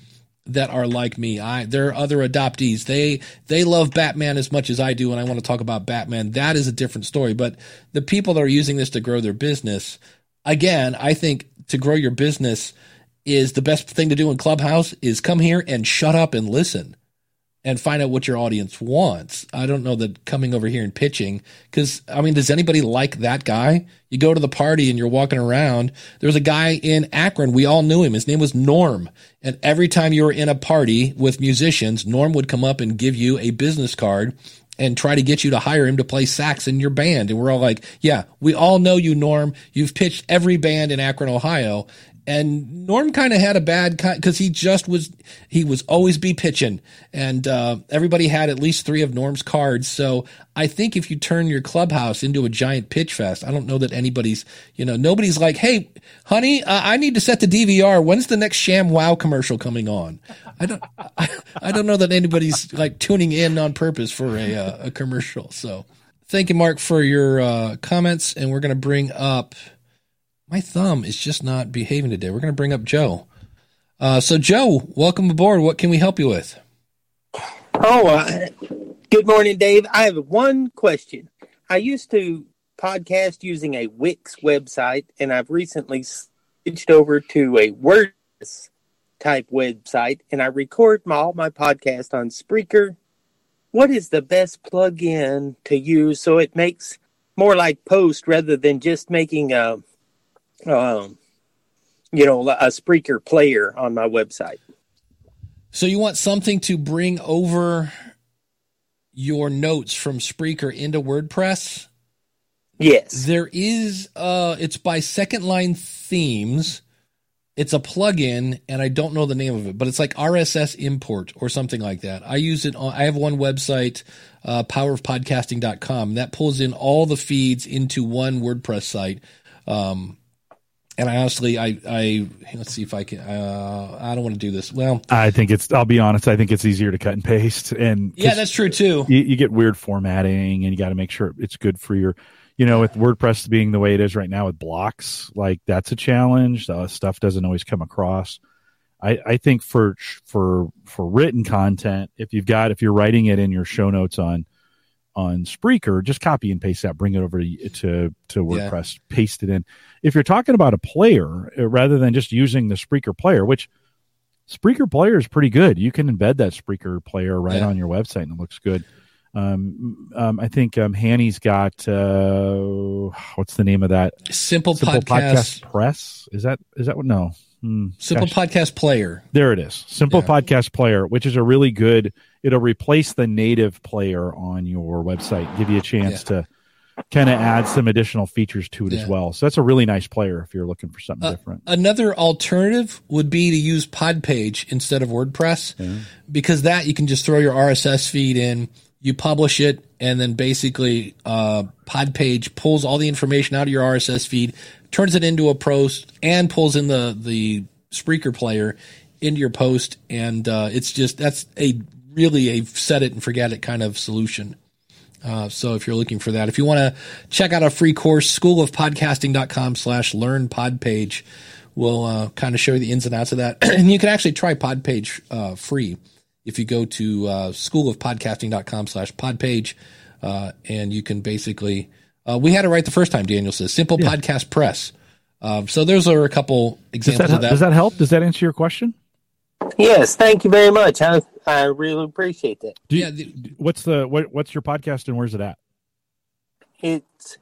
that are like me. I there are other adoptees. They they love Batman as much as I do and I want to talk about Batman. That is a different story, but the people that are using this to grow their business, again, I think to grow your business is the best thing to do in Clubhouse is come here and shut up and listen and find out what your audience wants. I don't know that coming over here and pitching, because I mean, does anybody like that guy? You go to the party and you're walking around. There was a guy in Akron. We all knew him. His name was Norm. And every time you were in a party with musicians, Norm would come up and give you a business card and try to get you to hire him to play sax in your band. And we're all like, yeah, we all know you, Norm. You've pitched every band in Akron, Ohio. And Norm kind of had a bad because he just was he was always be pitching, and uh, everybody had at least three of Norm's cards. So I think if you turn your clubhouse into a giant pitch fest, I don't know that anybody's you know nobody's like, hey, honey, uh, I need to set the DVR. When's the next Sham Wow commercial coming on? I don't I, I don't know that anybody's like tuning in on purpose for a uh, a commercial. So thank you, Mark, for your uh, comments, and we're going to bring up my thumb is just not behaving today. We're going to bring up Joe. Uh, so, Joe, welcome aboard. What can we help you with? Oh, uh, good morning, Dave. I have one question. I used to podcast using a Wix website, and I've recently switched over to a WordPress type website, and I record my, all my podcast on Spreaker. What is the best plug-in to use so it makes more like post rather than just making a um, you know, a Spreaker player on my website. So you want something to bring over your notes from Spreaker into WordPress? Yes. There is uh it's by Second Line Themes. It's a plugin and I don't know the name of it, but it's like RSS import or something like that. I use it on I have one website, uh powerofpodcasting.com that pulls in all the feeds into one WordPress site. Um and I honestly, I, I let's see if I can. Uh, I don't want to do this. Well, I think it's. I'll be honest. I think it's easier to cut and paste, and yeah, that's true too. You, you get weird formatting, and you got to make sure it's good for your. You know, with WordPress being the way it is right now with blocks, like that's a challenge. Uh, stuff doesn't always come across. I, I think for for for written content, if you've got if you're writing it in your show notes on on Spreaker, just copy and paste that, bring it over to to, to WordPress, yeah. paste it in. If you're talking about a player uh, rather than just using the Spreaker player, which Spreaker player is pretty good, you can embed that Spreaker player right yeah. on your website and it looks good. Um, um, I think um, Hanny's got uh, what's the name of that? Simple, Simple podcast. podcast. Press. Is that is that what? No. Hmm, Simple gosh. podcast player. There it is. Simple yeah. podcast player, which is a really good it'll replace the native player on your website, give you a chance yeah. to kind of add some additional features to it yeah. as well. So that's a really nice player if you're looking for something uh, different. Another alternative would be to use Podpage instead of WordPress yeah. because that you can just throw your RSS feed in, you publish it, and then basically uh, Podpage pulls all the information out of your RSS feed, turns it into a post, and pulls in the the Spreaker player into your post, and uh, it's just that's a really a set it and forget it kind of solution. Uh, so if you're looking for that, if you want to check out a free course, schoolofpodcasting.com slash learn pod page will uh, kind of show you the ins and outs of that. and you can actually try pod page uh, free if you go to uh, schoolofpodcasting.com slash pod page. Uh, and you can basically, uh, we had it right the first time, Daniel says, simple yeah. podcast press. Uh, so those are a couple examples that, of that. Does that help? Does that answer your question? Yes, thank you very much. I, I really appreciate that. Do you, yeah, the, what's the what, what's your podcast and where's it at? It's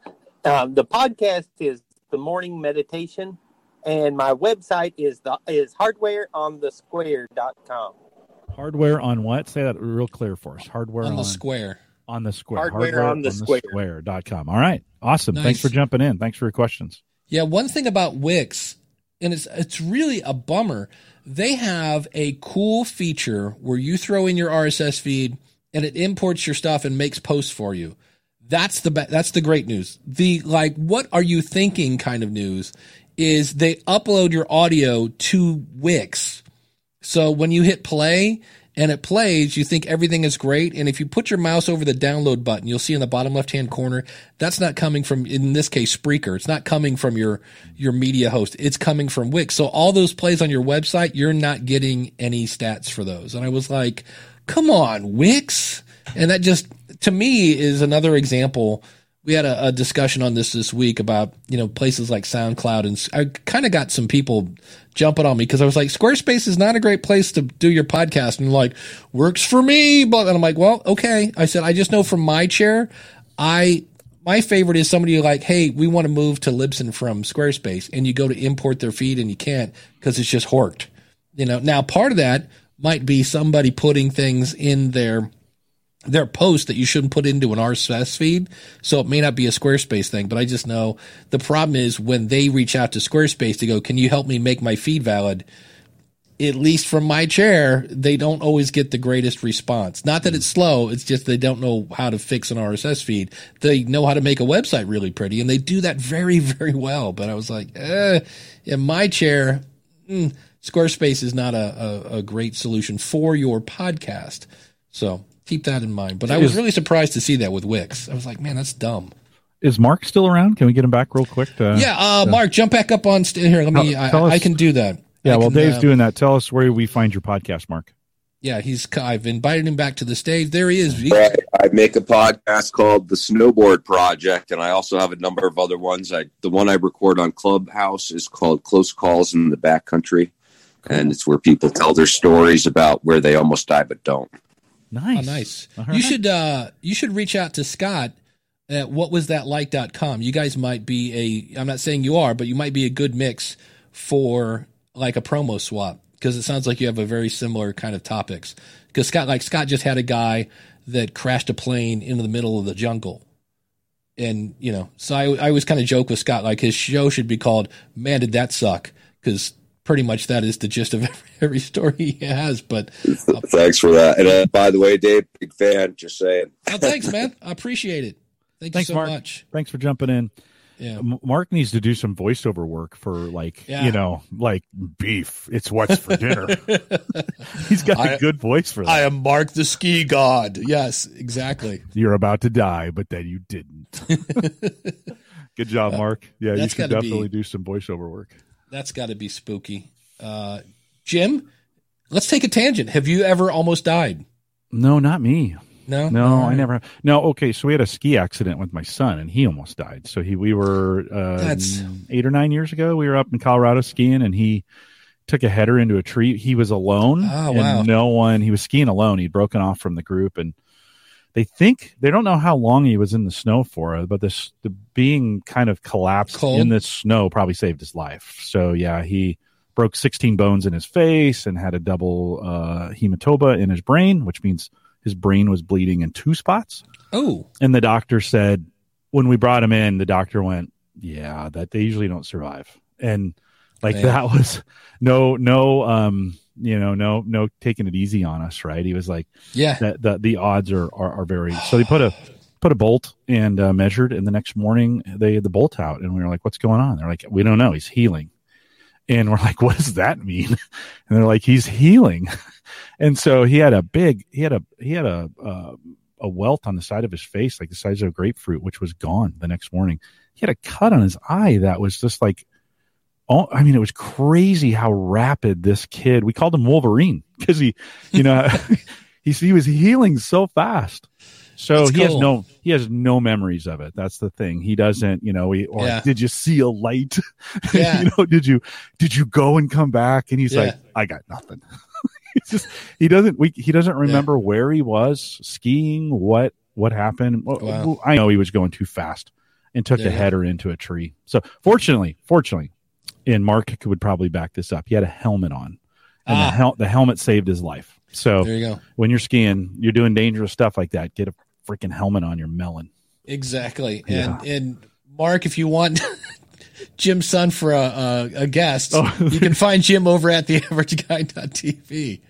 um, the podcast is the morning meditation, and my website is the is hardware on the square.com. Hardware on what? Say that real clear for us. Hardware on, on the square. On the square. Hardware, hardware on the on square. square.com. All right. Awesome. Nice. Thanks for jumping in. Thanks for your questions. Yeah, one thing about Wix, and it's it's really a bummer they have a cool feature where you throw in your RSS feed and it imports your stuff and makes posts for you. That's the that's the great news. The like what are you thinking kind of news is they upload your audio to Wix. So when you hit play, and it plays, you think everything is great. And if you put your mouse over the download button, you'll see in the bottom left hand corner, that's not coming from, in this case, Spreaker. It's not coming from your, your media host. It's coming from Wix. So all those plays on your website, you're not getting any stats for those. And I was like, come on, Wix. And that just, to me, is another example we had a, a, discussion on this this week about you know places like SoundCloud, and I kind of got some people jumping on me because I was like, Squarespace is not a great place to do your podcast, and like works for me, but and I'm like, well, okay. I said I just know from my chair, I my favorite is somebody like, hey, we want to move to Libsyn from Squarespace, and you go to import their feed and you can't because it's just horked. You know, now part of that might be somebody putting things in their there are posts that you shouldn't put into an RSS feed, so it may not be a Squarespace thing. But I just know the problem is when they reach out to Squarespace to go, "Can you help me make my feed valid?" At least from my chair, they don't always get the greatest response. Not that it's slow; it's just they don't know how to fix an RSS feed. They know how to make a website really pretty, and they do that very, very well. But I was like, eh, in my chair, mm, Squarespace is not a, a, a great solution for your podcast. So keep that in mind. But I was really surprised to see that with Wix. I was like, man, that's dumb. Is Mark still around? Can we get him back real quick? To, yeah, uh, Mark, jump back up on st- here. Let me. Tell- I, tell I us- can do that. Yeah, I well, can, Dave's uh, doing that. Tell us where we find your podcast, Mark. Yeah, he's. I've invited him back to the stage. There he is. Right. I make a podcast called The Snowboard Project, and I also have a number of other ones. I the one I record on Clubhouse is called Close Calls in the Backcountry, and it's where people tell their stories about where they almost die but don't. Nice. Oh, nice. All You should. uh You should reach out to Scott at whatwasthatlike.com. You guys might be a. I'm not saying you are, but you might be a good mix for like a promo swap because it sounds like you have a very similar kind of topics. Because Scott, like Scott, just had a guy that crashed a plane into the middle of the jungle. And you know, so I, I always kind of joke with Scott, like his show should be called "Man, Did That Suck?" Because pretty much that is the gist of every, every story he has. But Thanks for that. And uh, by the way, Dave, big fan. Just saying. oh, thanks, man. I appreciate it. Thank Thanks, you so Mark. much. Thanks for jumping in. Yeah. Mark needs to do some voiceover work for like Yeah. you know like beef. It's what's for dinner. He's got a I- good voice for that. I am Mark the ski god. Yes, exactly. You're about to die, but then you didn't. good job, Mark. Yeah, you that's should gotta be- definitely do some voiceover work. That's got to be spooky. Uh, Jim, let's take a tangent. Have you ever almost died? No, not me. No, No, I never. No, okay. So we had a ski accident with my son, and he almost died. So he, we were uh, That's- eight or nine years ago. We were up in Colorado skiing, and he took a header into a tree. He was alone. Oh, and wow. No one. He was skiing alone. He'd broken off from the group, and they think they don't know how long he was in the snow for, but this the being kind of collapsed Cold? in the snow probably saved his life. So yeah, he broke 16 bones in his face and had a double uh, hematoma in his brain, which means his brain was bleeding in two spots. Oh, And the doctor said, when we brought him in, the doctor went, "Yeah, that they usually don't survive." And like Man. that was no, no, um, you know, no, no taking it easy on us, right? He was like, yeah. that the the odds are, are are very. So they put a put a bolt and uh, measured, and the next morning they had the bolt out, and we were like, "What's going on?" They're like, "We don't know. He's healing." And we're like, "What does that mean?" And they're like, "He's healing." And so he had a big, he had a he had a uh, a welt on the side of his face, like the size of a grapefruit, which was gone the next morning. He had a cut on his eye that was just like, oh, I mean, it was crazy how rapid this kid. We called him Wolverine because he, you know, he he was healing so fast. So That's he has no he has no memories of it. That's the thing. He doesn't, you know. He, or Yeah. did you see a light? Yeah. you know, did you did you go and come back? And he's Yeah. like, I got nothing. It's just he doesn't we he doesn't remember where he was skiing, what what happened. Wow. I know he was going too fast and took a header into a tree. So fortunately, fortunately, and Mark would probably back this up. He had a helmet on, and Ah. the, hel- the helmet saved his life. So There you go. when you're skiing, you're doing dangerous stuff like that. Get a freaking helmet on your melon. Exactly. Yeah. And and Mark, if you want Jim's son for a, a, a guest, Oh. you can find Jim over at the average theaverageguy.tv.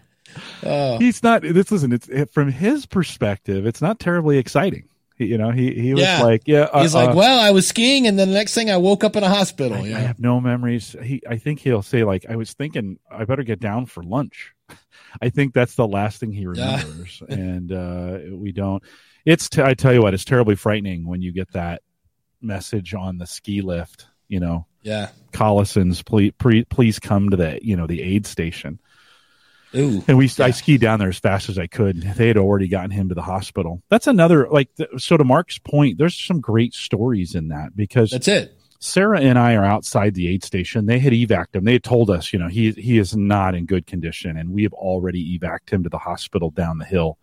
Oh, He's not. This isn't. It's it, from his perspective. It's not terribly exciting. You know, he he was Yeah. like, yeah. uh, He's like, uh, well, I was skiing, and then the next thing I woke up in a hospital. I, I have no memories. He, I think he'll say like, I was thinking I better get down for lunch. I think that's the last thing he Yeah. remembers, and uh, we don't. It's. T- I tell you what, it's terribly frightening when you get that message on the ski lift. You know, Yeah. Collison's, please, pre, please come to the you know the aid station. Ooh. And we, I skied down there as fast as I could. They had already gotten him to the hospital. That's another like. So to Mark's point, there's some great stories in that because That's it. Sarah and I are outside the aid station. They had evac'd him. They had told us, you know, he he is not in good condition, and we have already evac'd him to the hospital down the hill.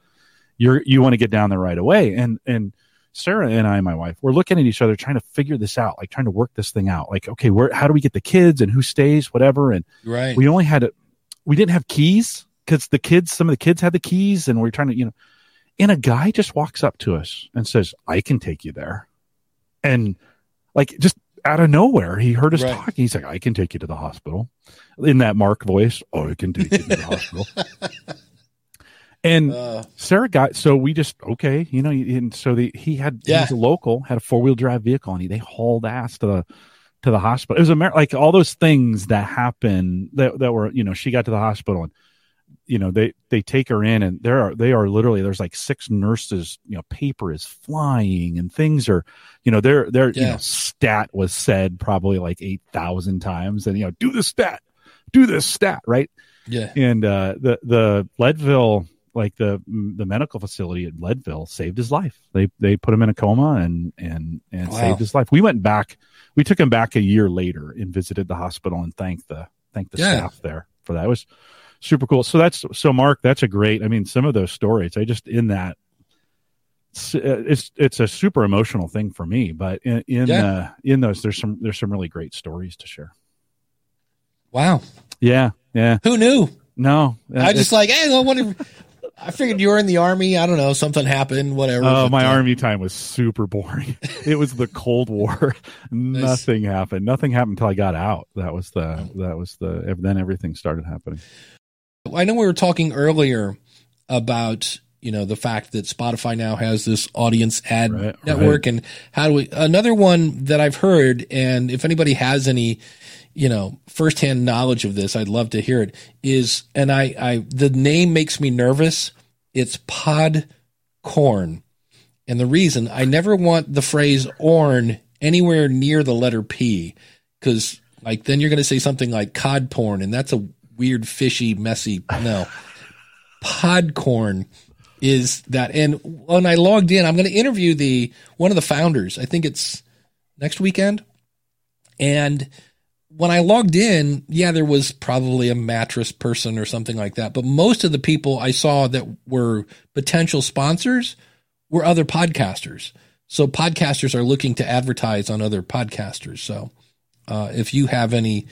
You're you want to get down there right away, and and Sarah and I, my wife, we're looking at each other, trying to figure this out, like trying to work this thing out. Like, okay, where how do we get the kids and who stays, whatever. And Right. we only had we didn't have keys because the kids, some of the kids had the keys, and we are trying to, you know, And a guy just walks up to us and says, I can take you there. And like just out of nowhere, he heard us Right. talking. He's like, I can take you to the hospital in that Mark voice. Oh, I can take you to the hospital. And Uh, Sarah got so we just okay, you know, and so the he had Yeah. he's a local had a four wheel drive vehicle and he they hauled ass to the to the hospital. It was Amer- like all those things that happen that that were you know she got to the hospital and you know they they take her in and there are they are literally there's like six nurses you know paper is flying and things are you know their their you Yeah. know stat was said probably like eight thousand times and you know do the stat do this stat right yeah. and uh, the the Leadville, like the the medical facility at Leadville, saved his life. They they put him in a coma and and and Wow. saved his life. We went back. We took him back a year later and visited the hospital and thanked the thanked the Yeah. staff there for that. It was super cool. So that's so Mark. That's a great. I mean, some of those stories. I just in that. It's it's, it's a super emotional thing for me, but in in, Yeah. uh, in those there's some there's some really great stories to share. Wow. Yeah, yeah. Who knew? No, I just like, hey, I wonder. I figured you were in the army. I don't know. Something happened. Whatever. Oh, But, my uh, army time was super boring. it was the Cold War. Nothing happened. Nothing happened until I got out. That was the that was the then everything started happening. I know we were talking earlier about you know the fact that Spotify now has this audience ad Right, network, and how do we? Another one that I've heard, and if anybody has any, you know, firsthand knowledge of this, I'd love to hear it. Is and I, I the name makes me nervous. It's Podcorn, and the reason I never want the phrase "orn" anywhere near the letter P, because like then you're going to say something like cod porn, and that's a weird, fishy, messy. No, Podcorn is that. And when I logged in, I'm going to interview the one of the founders. I think it's next weekend, and when I logged in, yeah, there was probably a mattress person or something like that. But most of the people I saw that were potential sponsors were other podcasters. So podcasters are looking to advertise on other podcasters. So uh, if you have any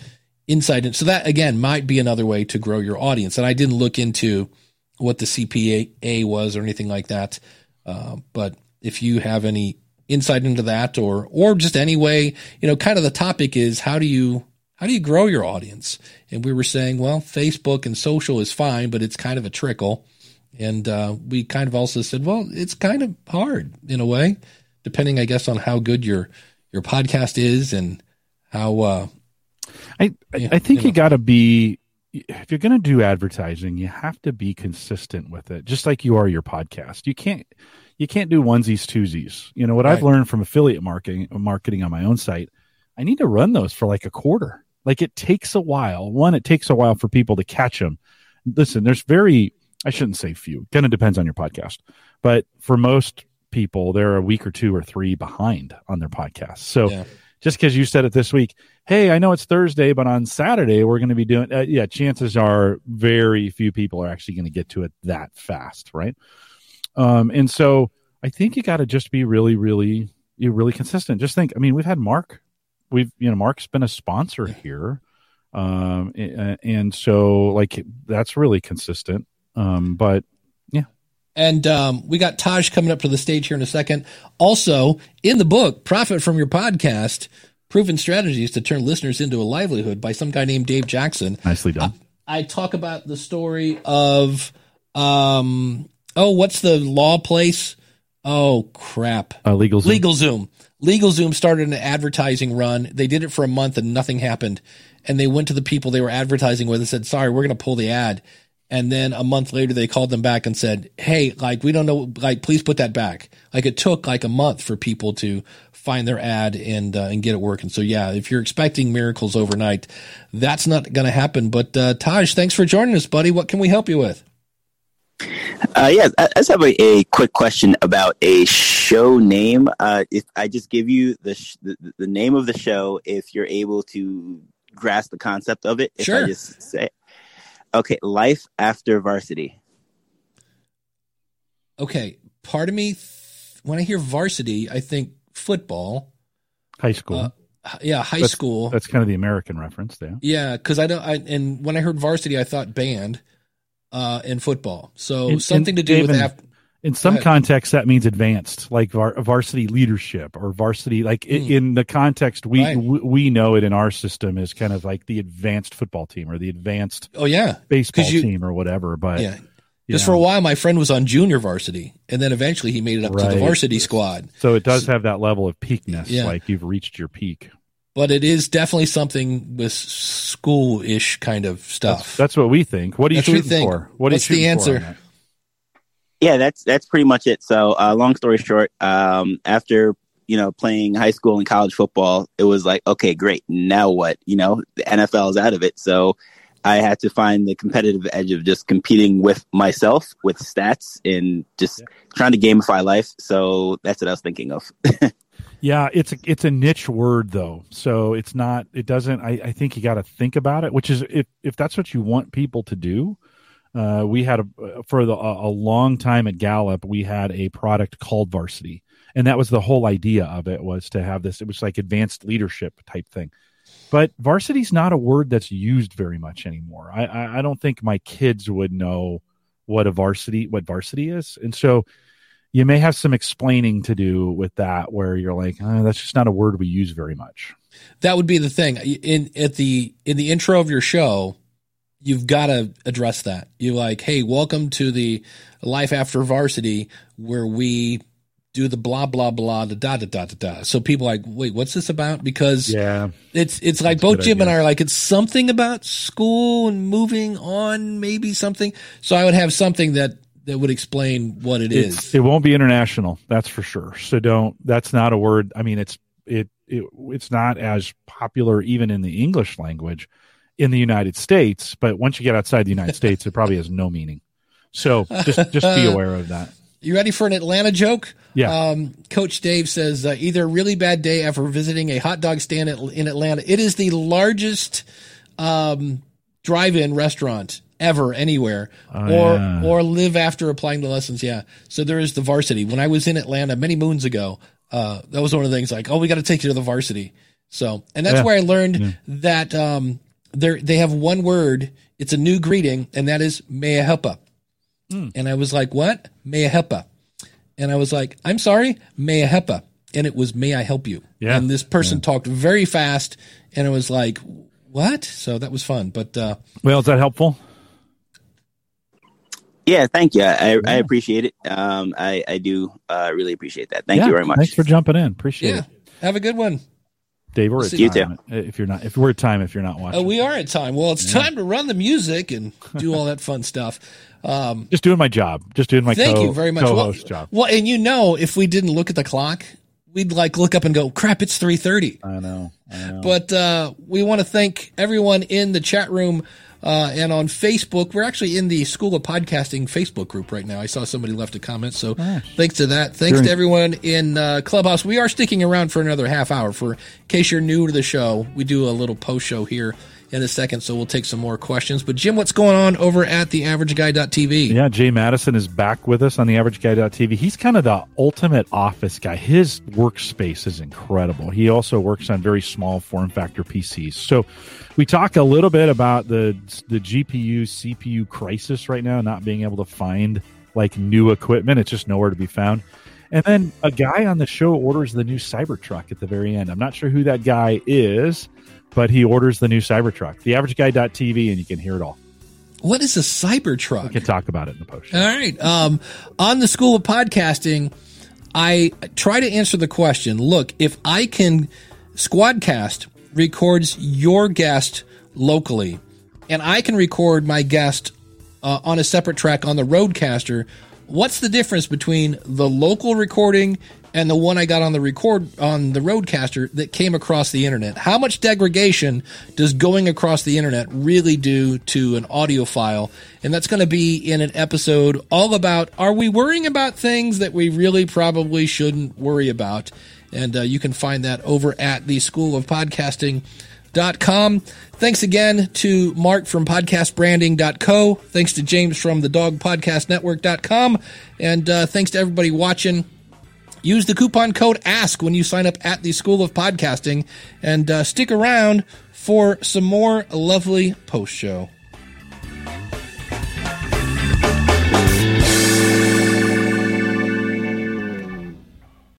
insight, in, so that again might be another way to grow your audience. And I didn't look into what the CPA was or anything like that. Uh, but if you have any insight into that or or just any way, you know, kind of the topic is how do you how do you grow your audience? And we were saying, well, Facebook and social is fine, but it's kind of a trickle. And uh, we kind of also said, well, it's kind of hard in a way, depending, I guess, on how good your your podcast is and how. Uh, I I- Yeah, I think you you, got to be if you're going to do advertising, you have to be consistent with it, just like you are your podcast. You can't you can't do onesies twosies. You know what I've learned from affiliate marketing marketing on my own site. I need to run those for like a quarter. Like it takes a while. One, it takes a while for people to catch them. Listen, there's very I shouldn't say few. Kind of depends on your podcast, but for most people, they're a week or two or three behind on their podcast. So Yeah. just because you said it this week, hey, I know it's Thursday, but on Saturday we're going to be doing. Uh, yeah, chances are very few people are actually going to get to it that fast, right? Um, and so I think you got to just be really, really, you really consistent. Just think. I mean, we've had Mark. We've you know Mark's been a sponsor here, um, and so like that's really consistent. Um, but yeah, And um, we got Taj coming up to the stage here in a second. Also, in the book, Profit from Your Podcast Proven Strategies to Turn Listeners into a Livelihood by some guy named Dave Jackson. nicely done. I talk about the story of, um, oh, what's the law place? Oh, crap. Uh, legal. Zoom. LegalZoom. LegalZoom started an advertising run. They did it for a month and nothing happened. And they went to the people they were advertising with and said, sorry, we're going to pull the ad. And then a month later, they called them back and said, hey, like, we don't know, like, please put that back. Like, it took like a month for people to find their ad and, uh, and get it working. So, yeah, if you're expecting miracles overnight, that's not going to happen. But, uh, Taj, thanks for joining us, buddy. What can we help you with? Uh, yeah, I I just have a, a quick question about a show name. Uh, if I just give you the, sh- the the name of the show, if you're able to grasp the concept of it, if Sure. I just say, okay, life after varsity. Okay. Part of me, th- when I hear varsity, I think football. High school. Uh, yeah, high That's- school. That's kind of the American reference there. Yeah, because I don't. I, and when I heard varsity, I thought band uh, and football. So And- something and to do with David- af- In some contexts, that means advanced, like var- varsity leadership or varsity. Like i Hmm. in the context we Right. we know it in our system is kind of like the advanced football team or the advanced Oh yeah, baseball you- team or whatever. But yeah. Just know, for a while, my friend was on junior varsity, and then eventually he made it up to the varsity squad. so it does have that level of peakness, Yeah. like you've reached your peak. But it is definitely something with school-ish kind of stuff. That's, that's what we think. What are you That's shooting think. for? What What's the shooting for on answer? that? Yeah, that's that's pretty much it. So, uh, long story short, um, after you know playing high school and college football, it was like, okay, great. Now what? You know, the NFL is out of it, so I had to find the competitive edge of just competing with myself with stats and just trying to gamify life. So that's what I was thinking of. Yeah, it's a, it's a niche word though, so it's not. It doesn't. I, I think you got to think about it. Which is if if that's what you want people to do. Uh, we had a for the, a, long time at Gallup. We had a product called Varsity, and that was the whole idea of it was to have this. It was like advanced leadership type thing. But varsity's not a word that's used very much anymore. I, I, I don't think my kids would know what a varsity what varsity is, and so you may have some explaining to do with that where you're like oh, that's just not a word we use very much. That would be the thing. In at the in the intro of your show you've got to address that. You're like hey welcome to the life after varsity where we do the blah blah blah the da da da da da. So people are like wait what's this about? Because yeah. it's it's like both jim and i are like it's something about school and moving on maybe something. So i would have something that that would explain what it is. it's, it won't be international that's for sure so don't that's not a word i mean it's it, it it's not as popular even in the english language in the united states but once you get outside the united states it probably has no meaning so just just be aware of that You ready for an Atlanta joke? Yeah. Um, Coach Dave says uh, either a really bad day after visiting a hot dog stand at, in Atlanta. It is the largest um, drive-in restaurant ever anywhere, Oh, or yeah. or live after applying the lessons. Yeah. So there is the varsity. When I was in Atlanta many moons ago, uh, that was one of the things. Like, oh, we got to take you to the varsity. So, and that's Yeah. where I learned that um, they they have one word. It's a new greeting, and that is "May I help you?" And I was like, what? May I? And I was like, I'm sorry, may I? And it was, may I help you? Yeah. And this person talked very fast and it was like, what? So that was fun. But, uh, well is that helpful yeah, thank you. I, I appreciate it. Um, I I do uh, really appreciate that. Thank Yeah, you very much. thanks for jumping in appreciate yeah, it have a good one. dave we're at You time if you're not if we're at time if you're not watching Uh, we are at time. Well, it's time to run the music and do all that fun stuff. Um, just doing my job just doing my thank co- you very much. Well, co-host job well, and you know, if we didn't look at the clock, we'd like look up and go, crap, it's 330. i know i know But uh, we want to thank everyone in the chat room uh, and on Facebook. We're actually in the School of Podcasting Facebook group right now. I saw somebody left a comment, so thanks to that. Thanks You're to everyone in uh, Clubhouse. We are sticking around for another half hour. For in case you're new to the show, we do a little post show here in a second, so we'll take some more questions. But Jim, what's going on over at the AverageGuy.tv? Yeah, Jay Madison is back with us on the Average Guy.tv. He's kind of the ultimate office guy. His workspace is incredible. He also works on very small form factor PCs. So we talk a little bit about the the GPU CPU crisis right now, not being able to find like new equipment. It's just nowhere to be found. And then a guy on the show orders the new Cybertruck at the very end. I'm not sure who that guy is, but he orders the new Cybertruck. The AverageGuy.tv, and you can hear it all. What is a Cybertruck? We can talk about it in the post. All right. Um, on the School of Podcasting, I try to answer the question look, if I can, Squadcast records your guest locally, and I can record my guest uh, on a separate track on the RODECaster, what's the difference between the local recording and the one I got on the record on the RODECaster that came across the internet? How much degradation does going across the internet really do to an audio file? And that's going to be in an episode all about are we worrying about things that we really probably shouldn't worry about? And uh, you can find that over at the School of Podcasting com. Thanks again to Mark from podcastbranding.co. Thanks to James from the dogpodcastnetwork.com. And uh, thanks to everybody watching. Use the coupon code ASK when you sign up at the School of Podcasting and uh, stick around for some more lovely post show.